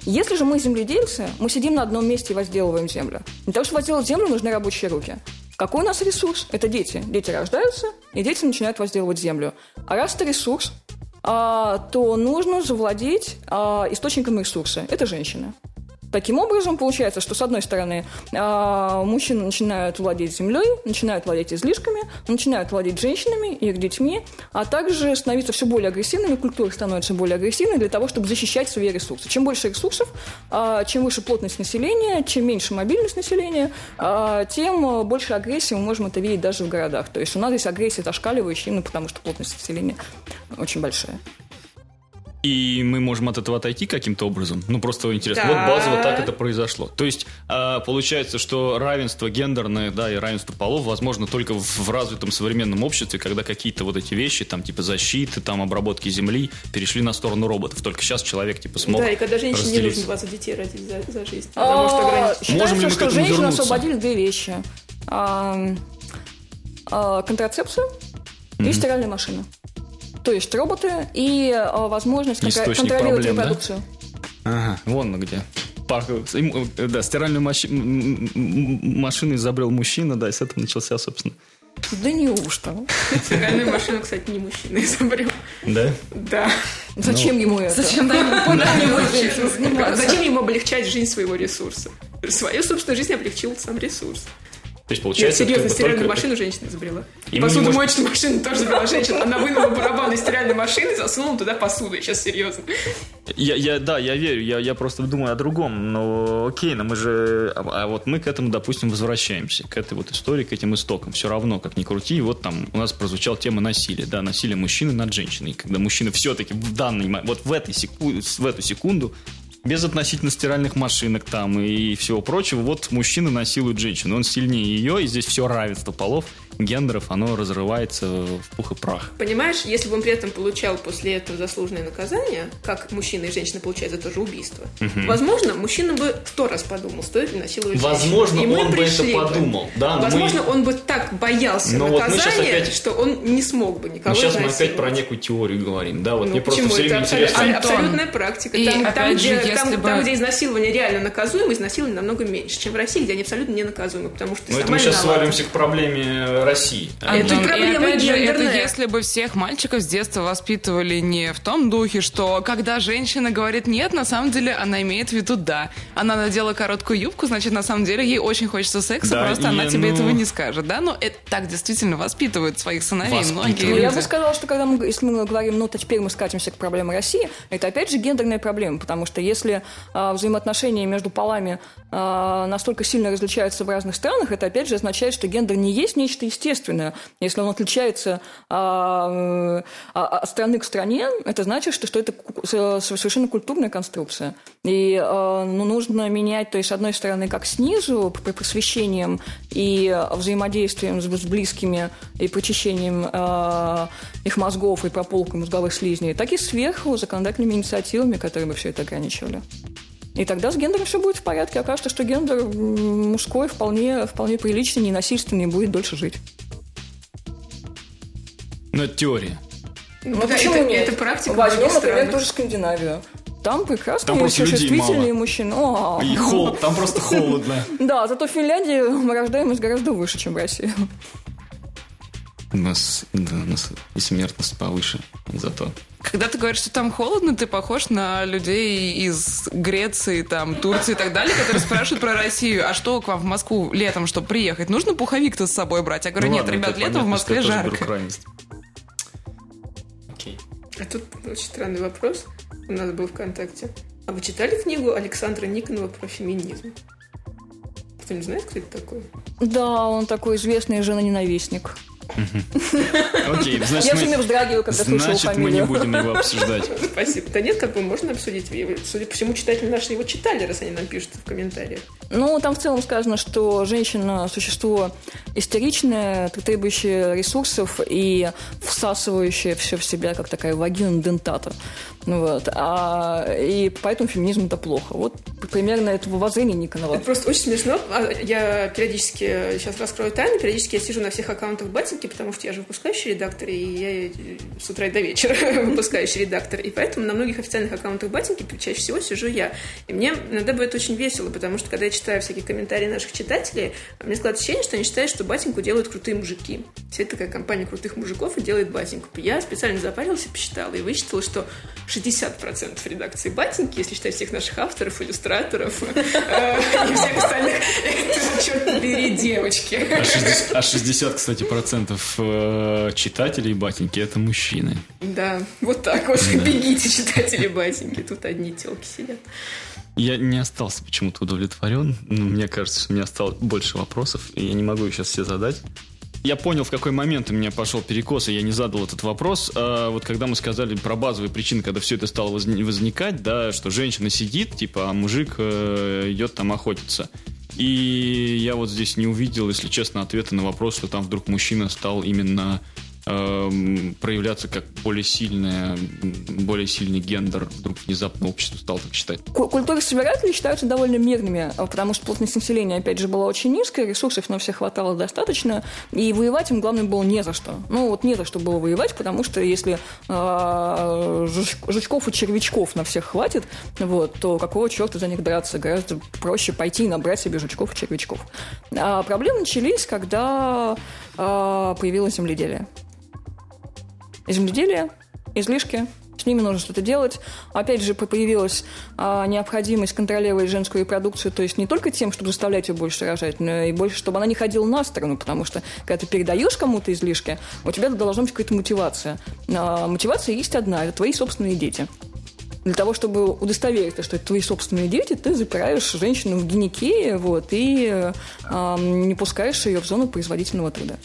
Если же мы земледельцы, мы сидим на одном месте и возделываем землю. Для того, чтобы возделать землю, нужны рабочие руки. Какой у нас ресурс? Это дети. Дети рождаются, и дети начинают возделывать землю. А раз это ресурс, а, то нужно завладеть а, источником ресурса. Это женщины. Таким образом, получается, что, с одной стороны, а, мужчины начинают владеть землей, начинают владеть излишками, начинают владеть женщинами их детьми, а также становиться все более агрессивными, культура становится более агрессивной для того, чтобы защищать свои ресурсы. Чем больше ресурсов, а, чем выше плотность населения, чем меньше мобильность населения, а, тем больше агрессии мы можем это видеть даже в городах. То есть у нас здесь агрессия зашкаливающая именно потому, что плотность населения очень большая. И мы можем от этого отойти каким-то образом. Ну, просто интересно. Да. Вот базово так это произошло. То есть, а, получается, что равенство гендерное, да, и равенство полов возможно только в, развитом современном обществе, когда какие-то вот эти вещи, там, типа защиты, там, обработки земли, перешли на сторону роботов. Только сейчас человек, типа, смог Да, и когда женщине не нужно 20 детей родить за, за жизнь. Потому что А. Можем ли мы к что вернуться? освободили две вещи. А, а, контрацепцию и стиральная машина. То есть роботы и а, возможность Источник контролировать проблем, да? репродукцию. Ага, вон он где. Им, э, Да, стиральную маши- машину изобрел мужчина, да, и с этого начался, собственно. Да неужто? Стиральную машину, кстати, не мужчина изобрел. Да? Да. Зачем ему это? Зачем ему? Зачем ему облегчать жизнь своего ресурса? Свою собственную жизнь облегчил сам ресурс. То есть, Нет, получается, серьезно, как бы стиральную только- машину женщина изобрела. И не посудомоечную машину тоже изобрела женщина. Она вынула барабан из стиральной машины и засунула туда посуду. Сейчас серьезно. Я, я, да, я верю, я, я просто думаю о другом, но окей, но мы же, а, а вот мы к этому, допустим, возвращаемся, к этой вот истории, к этим истокам, все равно, как ни крути, вот там у нас прозвучала тема насилия, да, насилие мужчины над женщиной, когда мужчина все-таки в данный момент, вот в, этой секу- в эту секунду, без относительно стиральных машинок там и всего прочего, вот мужчина насилует женщину, он сильнее ее, и здесь все равенство полов, гендеров, оно разрывается в пух и прах. Понимаешь, если бы он при этом получал после этого заслуженное наказание, как мужчина и женщина получают за то же убийство, возможно, мужчина бы сто раз подумал, стоит ли насиловать Возможно, женщину. И мы он бы это подумал, да, но Возможно, мы- он бы так боялся Но вот мы наказания, опять- что он не смог бы никого Ну, сейчас мы изнасиловать. опять про некую теорию говорим, да, вот Ну, мне просто все время это интересно. абсолютная практика. и там, там, опять где, же, там, бы- там, где изнасилование реально наказуемо, изнасилование намного меньше, чем в России, где они абсолютно не наказуемы, потому что Ну, это мы сейчас виновата. свалимся к проблеме России. А это и проблема опять же, это если бы всех мальчиков с детства воспитывали не в том духе, что когда женщина говорит нет, на самом деле она имеет в виду да. Она надела короткую юбку, значит, на самом деле ей очень хочется секса, Да, просто она и, тебе ну- этого не скажет, да? Но это так действительно воспитывают своих сыновей Воспитывают. многие Ну, я бы сказала, что когда мы, если мы говорим, ну, то теперь мы скатимся к проблеме России, это опять же гендерная проблема, потому что если а, взаимоотношения между полами а, настолько сильно различаются в разных странах, это опять же означает, что гендер не есть нечто естественное. Если он отличается а, а, от страны к стране, это значит, что, что это совершенно культурная конструкция. И а, ну, нужно менять, то есть, с одной стороны, как снизу, п- просвещением и а, взаимодействием с, близкими и прочищением а, их мозгов и прополкой мозговых слизней, так и сверху законодательными инициативами, которые бы все это ограничивали. И тогда с гендером все будет в порядке. Окажется, что гендер мужской вполне, вполне приличный, ненасильственный и будет дольше жить. Ну, это теория. Ну, Ну, да, почему это, нет? это практика в Возьмем, например, странах. тоже Скандинавию. Там прекрасные, Там просто мало. мужчины. О, И холод, там просто холодно. (laughs) Да, зато в Финляндии рождаемость гораздо выше, чем в России. У нас, да, у нас и смертность повыше зато. Когда ты говоришь, что там холодно, ты похож на людей из Греции, там, Турции и так далее, которые спрашивают про Россию. А что к вам в Москву летом, чтобы приехать? Нужно пуховик-то с собой брать? Я говорю, Ну нет, ладно, ребят, летом в понятно, Москве что я тоже беру жарко. Окей. А тут очень странный вопрос у нас был ВКонтакте. А вы читали книгу Александра Никонова про феминизм? Кто-нибудь знает, кто это такой? Да, он такой известный женоненавистник. Окей, значит, Я все время вздрагиваю, когда слышу значит, мы не будем его обсуждать. (laughs) Спасибо. Да нет, как бы можно обсудить. Судя по всему, читатели наши его читали, раз они нам пишут в комментариях. Ну, там в целом сказано, что женщина – существо истеричное, требующее ресурсов и всасывающее все в себя, как такая вагина дентата. Ну Вот. А, и поэтому феминизм – это плохо. Вот примерно этого воззрения Никонова. Это просто очень смешно. А Я периодически, сейчас раскрою тайну, периодически я сижу на всех аккаунтах Батинки, потому что я же выпускающий редактор, и я с утра и до вечера (laughs) выпускающий редактор. И поэтому на многих официальных аккаунтах Батинки чаще всего сижу я. И мне иногда бывает очень весело, потому что когда я читаю всякие комментарии наших читателей, мне складывается ощущение, что они считают, что Батинку делают крутые мужики. Вся такая компания крутых мужиков и делает Батинку. Я специально запарилась и посчитала, и вычитала, что 60% редакции Батинки, если считать всех наших авторов, иллюстраторов э, и всех остальных, это же, черт побери, девочки. А 60, а 60, кстати, процентов э, читателей батеньки это мужчины. Да, вот так вот. Бегите, читатели Батинки. Тут одни телки сидят. Я не остался почему-то удовлетворен. мне кажется, что у меня осталось больше вопросов, и я не могу их сейчас все задать. Я понял, в какой момент у меня пошел перекос, и я не задал этот вопрос. А вот когда мы сказали про базовые причины, когда все это стало возни- возникать, да, что женщина сидит, типа, а мужик э, идет там охотиться. И я вот здесь не увидел, если честно, ответа на вопрос, что там вдруг мужчина стал именно проявляться как более сильная, более сильный гендер. Вдруг внезапно общество стало так считать. Ку- Культуры собирателей считаются довольно мирными, а, потому что плотность населения, опять же, была очень низкая, ресурсов на всех хватало достаточно, и воевать им, главное, было не за что. Ну, вот не за что было воевать, потому что если а, жуч- жучков и червячков на всех хватит, вот, то какого черта за них драться? Гораздо проще пойти и набрать себе жучков и червячков. А проблемы начались, когда а, появилось земледелие. Земледелие, излишки, с ними нужно что-то делать. Опять же, по- появилась а, необходимость контролировать женскую репродукцию, то есть не только тем, чтобы заставлять ее больше рожать, но и больше, чтобы она не ходила на сторону, потому что когда ты передаешь кому-то излишки, у тебя должна быть какая-то мотивация. А, мотивация есть одна – это твои собственные дети. Для того, чтобы удостовериться, что это твои собственные дети, ты запираешь женщину в гинекее вот, и э, а, не пускаешь ее в зону производительного труда.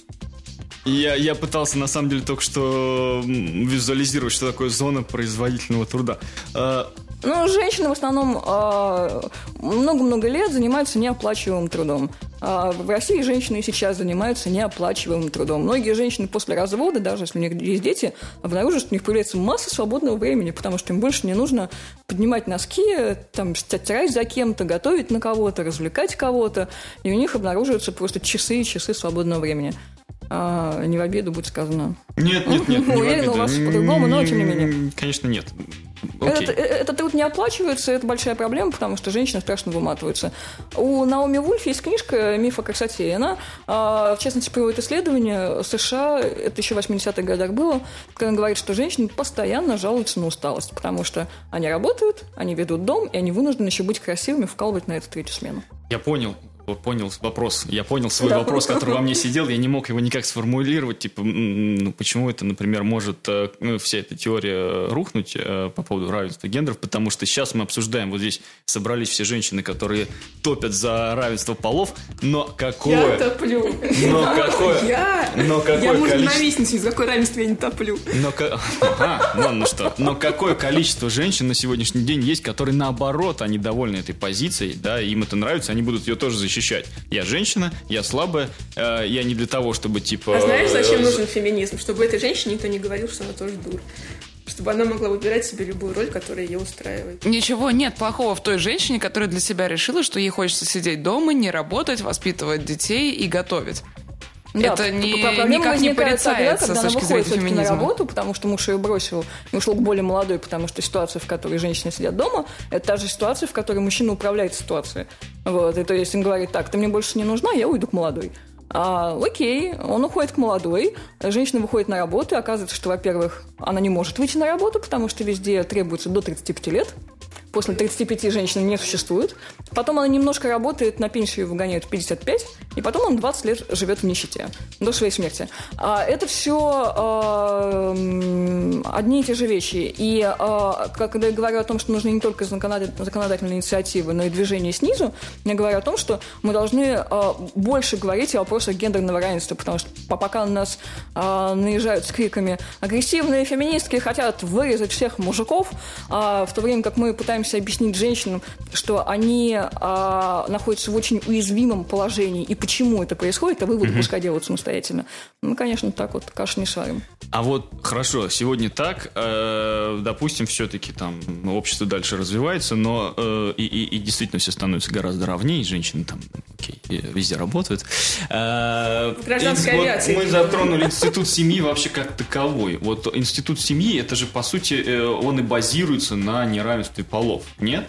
Я, я пытался, на самом деле, только что визуализировать, что такое зона производительного труда. А, Ну, женщины в основном а, много-много лет занимаются неоплачиваемым трудом. А в России женщины сейчас занимаются неоплачиваемым трудом. Многие женщины после развода, даже если у них есть дети, обнаружат, что у них появляется масса свободного времени, потому что им больше не нужно поднимать носки, там, стирать за кем-то, готовить на кого-то, развлекать кого-то, и у них обнаруживаются просто часы и часы свободного времени. А, не в обиду будет сказано. Нет, нет, нет, не в Уверен, обиду. у вас по-другому, но тем не менее. Конечно, нет. Окей. Это, э, этот труд не оплачивается, это большая проблема, потому что женщины страшно выматываются. У Наоми Вульф есть книжка «Миф о красоте», и она, а, в частности, приводит исследование США, это еще в 80-х годах было, когда она говорит, что женщины постоянно жалуются на усталость, потому что они работают, они ведут дом, и они вынуждены еще быть красивыми, вкалывать на эту третью смену. Я понял. Понял вопрос. Я понял свой Да. вопрос, который во мне сидел. Я не мог его никак сформулировать. Типа, ну, почему это, например, может э, ну, вся эта теория рухнуть э, по поводу равенства гендеров? Потому что сейчас мы обсуждаем, вот здесь собрались все женщины, которые топят за равенство полов, но какое... Я топлю. Но какое... Я? Но какое Я, может, количество... ненавистница, из какой равенства я не топлю. Но, (laughs) ага, вон ну что. Но какое количество женщин на сегодняшний день есть, которые наоборот, они довольны этой позицией, да, им это нравится, они будут ее тоже защищать. Я женщина, я слабая, э, я не для того, чтобы типа... А знаешь, зачем э, нужен феминизм? Чтобы этой женщине никто не говорил, что она тоже дур. Чтобы она могла выбирать себе любую роль, которая ее устраивает. Ничего нет плохого в той женщине, которая для себя решила, что ей хочется сидеть дома, не работать, воспитывать детей и готовить. Да, Это не- никак не возникает тогда, порицается когда она выходит все-таки на работу, потому что муж ее бросил и ушел к более молодой, потому что ситуация, в которой женщины сидят дома, это та же ситуация, в которой мужчина управляет ситуацией. Вот, и то есть он говорит, так, ты мне больше не нужна, я уйду к молодой. А, окей, он уходит к молодой, женщина выходит на работу, и оказывается, что, во-первых, она не может выйти на работу, потому что везде требуется до 35 лет, после 35 женщины не существует. Потом она немножко работает, на пенсию выгоняют в 55, и потом он 20 лет живет в нищете до своей смерти. А это все э, одни и те же вещи. И когда я говорю о том, что нужны не только законодательные инициативы, но и движение снизу, я говорю о том, что мы должны э, больше говорить о вопросах гендерного равенства, потому что пока на нас э, наезжают с криками агрессивные феминистки хотят вырезать всех мужиков, э, в то время как мы пытаемся объяснить женщинам, что они э, находятся в очень уязвимом положении и почему это происходит, а выводы mm-hmm. пускай делают самостоятельно. Мы, конечно, так вот кашу не шарим. А вот хорошо, сегодня так, э, допустим, все-таки там общество дальше развивается, но э, и, и, и действительно все становится гораздо ровнее, женщины там, окей, везде работают. Э, Гражданская вот авиация. Мы затронули институт семьи вообще как таковой. Вот институт семьи, это же, по сути, э, он и базируется на неравенстве полов, нет?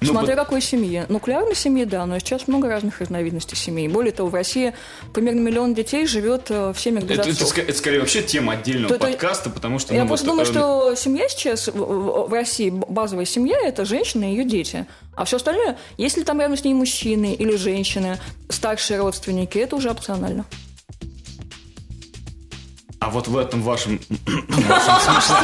Ну, Смотря по... какой семье. Нуклеарной семьи, да, но сейчас много разных разновидностей семей. Более того, в России примерно миллион детей живет э, в семьях без это, отцов. Это, это, скорее вообще тема отдельного то, подкаста, потому что... Я ну, просто вот, думаю, что семья сейчас в, в России, базовая семья, это женщина и ее дети. А все остальное, если там рядом с ней мужчины или женщины, старшие родственники, это уже опционально. А вот в этом вашем, (clears throat) вашем смысле,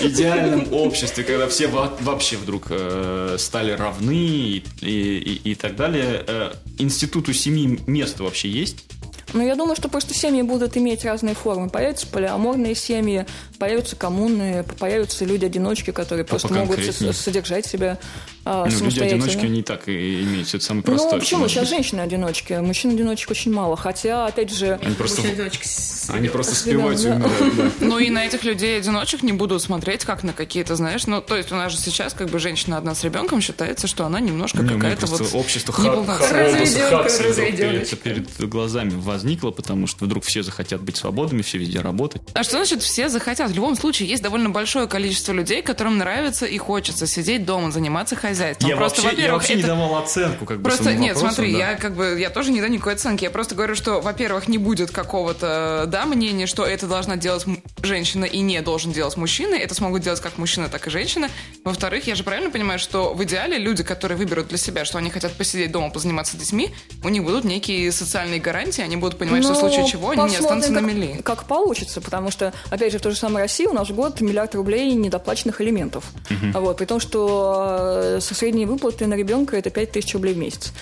идеальном обществе, когда все вообще вдруг э, стали равны и, и, и так далее, э, институту семьи место вообще есть? Ну, я думаю, что просто семьи будут иметь разные формы. Появятся полиаморные семьи, появятся коммуны, появятся люди-одиночки, которые просто могут содержать себя а, ну, люди-одиночки, они так и имеют. Это самое простое. Ну, почему? Сейчас женщины-одиночки. Мужчин-одиночек очень мало. Хотя, опять же... Они просто, они просто спиваются и умирают. Ну, и на этих людей-одиночек не будут смотреть, как на какие-то, знаешь... Ну, то есть у нас же сейчас как бы женщина одна с ребенком считается, что она немножко какая-то вот... Общество Хакса перед глазами возникло, потому что вдруг все захотят быть свободными, все везде работать. А что значит все захотят? В любом случае, есть довольно большое количество людей, которым нравится и хочется сидеть дома, заниматься хозяйством хозяйством. Я просто, вообще, я вообще это... не давал оценку, как бы Просто нет, вопросам, смотри, да. я как бы я тоже не даю никакой оценки. Я просто говорю, что, во-первых, не будет какого-то да мнения, что это должна делать женщина и не должен делать мужчина. Это смогут делать как мужчина, так и женщина. Во-вторых, я же правильно понимаю, что в идеале люди, которые выберут для себя, что они хотят посидеть дома, позаниматься детьми, у них будут некие социальные гарантии, они будут понимать, Но что в случае ну, чего они не останутся как, на мели. Как получится, потому что, опять же, в той же самой России у нас в год миллиард рублей недоплаченных элементов. Угу. Вот, при том, что э, со средней выплаты на ребенка это 5 тысяч рублей в месяц.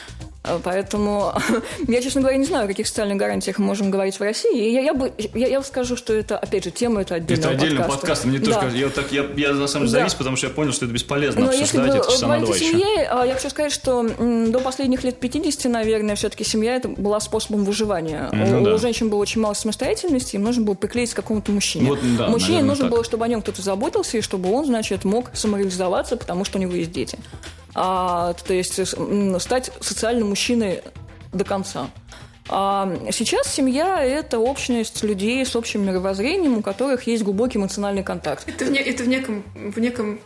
Э, поэтому (laughs) я, честно говоря, не знаю, о каких социальных гарантиях мы можем говорить в России. Я, я, бы, я, я скажу, что это, опять же, тема это отдельного Это отдельный подкаста. подкаст. Мне да. тоже, я, так, я, я на самом деле да. завис, потому что я понял, что это бесполезно Но обсуждать. Если это часа на два семье, а, я хочу сказать, что до последних лет 50, наверное, все-таки семья это была способом выживания. Ну, у, да. у женщин было очень мало самостоятельности, им нужно было приклеить к какому-то мужчине. Вот, да, Мужчине наверное, нужно так. было, чтобы о нем кто-то заботился, и чтобы он, значит, мог самореализоваться, потому что у него есть дети а, то есть стать социальным мужчиной до конца. А сейчас семья – это общность людей с общим мировоззрением, у которых есть глубокий эмоциональный контакт. Это в, не, это в неком, в неком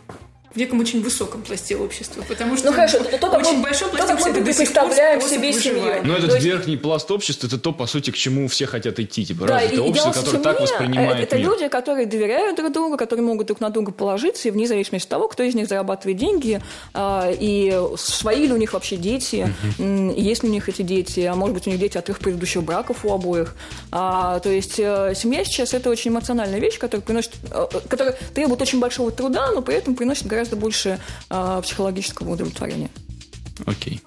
в неком очень высоком пласте общества, потому что ну, хорошо, то, то, очень мы, большом пласте общества мы представляем себе семью. Но этот есть... верхний пласт общества, это то, по сути, к чему все хотят идти. Типа, да, это общество, которое так воспринимает Это мир. люди, которые доверяют друг другу, которые могут друг на друга положиться, и вне зависимости от того, кто из них зарабатывает деньги, а, и свои ли у них вообще дети, есть ли у них эти дети, а может быть, у них дети от их предыдущих браков у обоих. А, то есть э, семья сейчас это очень эмоциональная вещь, которая приносит, э, которая требует очень большого труда, но при этом приносит гораздо гораздо больше э, психологического удовлетворения. Окей.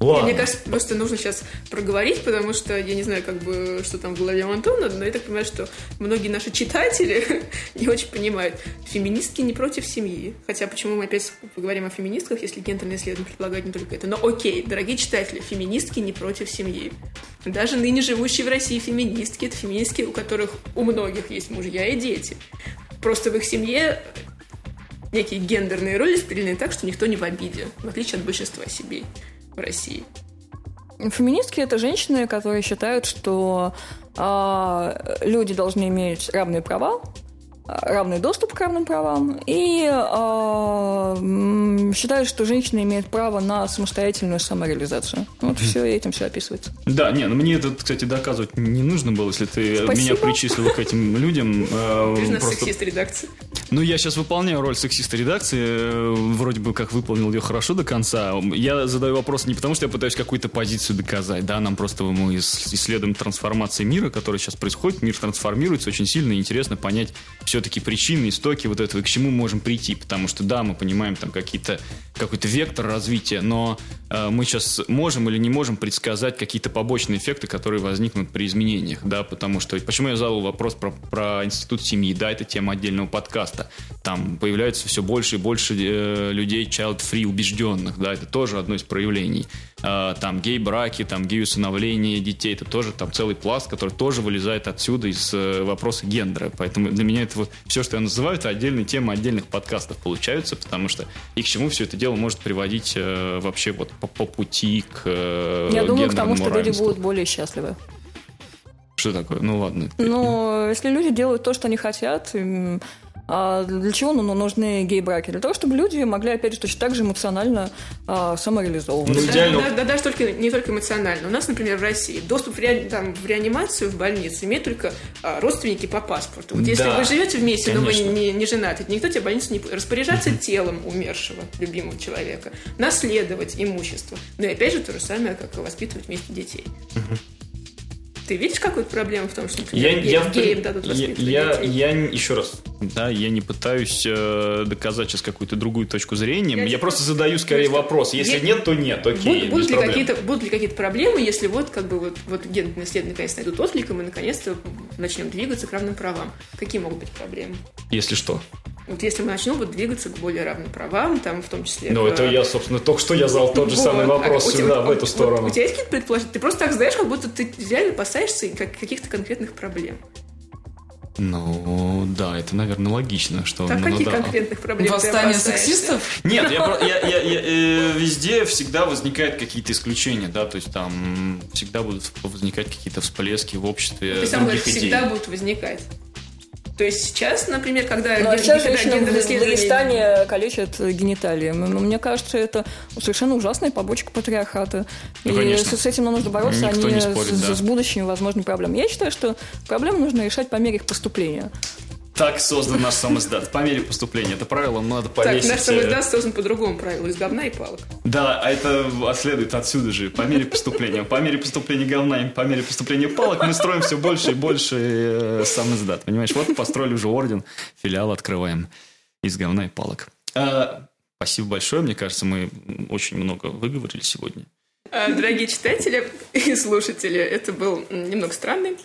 Ладно. Мне кажется, просто нужно сейчас проговорить, потому что я не знаю, как бы, что там в голове у Антона, но я так понимаю, что многие наши читатели (laughs) не очень понимают. Феминистки не против семьи. Хотя почему мы опять поговорим о феминистках, если гендерное исследование предполагает не только это. Но окей, дорогие читатели, феминистки не против семьи. Даже ныне живущие в России феминистки, это феминистки, у которых у многих есть мужья и дети. Просто в их семье некие гендерные роли распределены так, что никто не в обиде, в отличие от большинства семей в России. Феминистки это женщины, которые считают, что э, люди должны иметь равные права, равный доступ к равным правам и э, считают, что женщина имеет право на самостоятельную самореализацию. Вот все этим все описывается. Да, не, ну мне это, кстати, доказывать не нужно было, если ты Спасибо. меня причислила к этим людям. Э, просто... сексист редакции. Ну, я сейчас выполняю роль сексиста редакции, э, вроде бы как выполнил ее хорошо до конца. Я задаю вопрос не потому, что я пытаюсь какую-то позицию доказать, да, нам просто мы исследуем трансформации мира, которая сейчас происходит, мир трансформируется, очень сильно и интересно понять все-таки причины, истоки вот этого, и к чему мы можем прийти, потому что, да, мы понимаем там какие-то, какой-то вектор развития, но э, мы сейчас можем или не можем предсказать какие-то побочные эффекты, которые возникнут при изменениях, да, потому что, почему я задал вопрос про, про институт семьи, да, это тема отдельного подкаста, там появляется все больше и больше э, людей child-free убежденных, да, это тоже одно из проявлений. Э, там гей-браки, там гей-усыновление детей, это тоже там целый пласт, который тоже вылезает отсюда из э, вопроса гендера. Поэтому для меня это вот все, что я называю, это отдельные темы отдельных подкастов получаются, потому что и к чему все это дело может приводить э, вообще вот по, по пути к э, Я думаю, к тому, что люди будут более счастливы. Что такое? Ну ладно. Ну, если люди делают то, что они хотят, а для чего ну, нужны гей-браки? Для того, чтобы люди могли, опять же, точно так же эмоционально а, самореализовываться. Ну, идеально... да, да, даже только, не только эмоционально. У нас, например, в России доступ в, ре, там, в реанимацию в больницу имеют только а, родственники по паспорту. Вот если да, вы живете вместе, конечно. но вы не, не женаты, никто тебе в больницу не... Распоряжаться uh-huh. телом умершего, любимого человека, наследовать имущество. Ну и опять же то же самое, как и воспитывать вместе детей. Uh-huh. Ты видишь какую-то проблему в том, что, например, я, я, геям дадут воспитывать я, детей? Я, я, еще раз, да, я не пытаюсь э, доказать сейчас какую-то другую точку зрения. Я, я просто задаю скорее вопрос. Если я... нет, то нет, окей. Будут, будут, ли какие-то, будут ли какие-то проблемы, если вот как бы вот, вот гендерные исследования наконец найдут отклик, и мы наконец-то начнем двигаться к равным правам? Какие могут быть проблемы? Если что? Вот если мы начнем вот двигаться к более равным правам, там в том числе... Ну, к... это я, собственно, только что я задал тот же вот. самый вопрос а, сюда, тебя, в эту сторону. Вот, у тебя есть какие-то предположения? Ты просто так знаешь, как будто ты реально опасаешься как, каких-то конкретных проблем. Ну, да, это, наверное, логично, что... Так ну, каких да. конкретных проблем Восстание сексистов? Нет, я, я, я, я, э, везде всегда возникают какие-то исключения, да, то есть там всегда будут возникать какие-то всплески в обществе Ты сам говоришь, всегда будут возникать. То есть сейчас, например, когда... Ну, а сейчас женщины в Дагестане калечат гениталии. Мне кажется, это совершенно ужасная побочка патриархата. Ну, и с, с этим нужно бороться, Никто а не, спорит, с, да. с будущими возможными проблемами. Я считаю, что проблемы нужно решать по мере их поступления. Так создан наш самоздат. По мере поступления. Это правило надо повесить. Так, наш самоздат создан по другому правилу. Из говна и палок. Да, а это следует отсюда же. По мере поступления. По мере поступления говна и по мере поступления палок мы строим все больше и больше э, самоздат. Понимаешь? Вот построили уже орден. Филиал открываем из говна и палок. А, спасибо большое. Мне кажется, мы очень много выговорили сегодня. А, дорогие читатели и слушатели, это был немного странный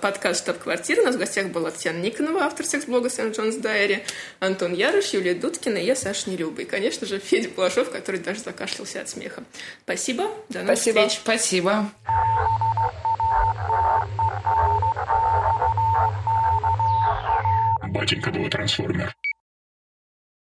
подкаст «Штаб-квартира». У нас в гостях была Татьяна Никонова, автор секс-блога «Сент Джонс Дайри», Антон Ярош, Юлия Дудкина и я, Саша Нелюба. И, конечно же, Федя Балашов, который даже закашлялся от смеха. Спасибо. До новых Спасибо. встреч. Спасибо. Батенька был трансформер.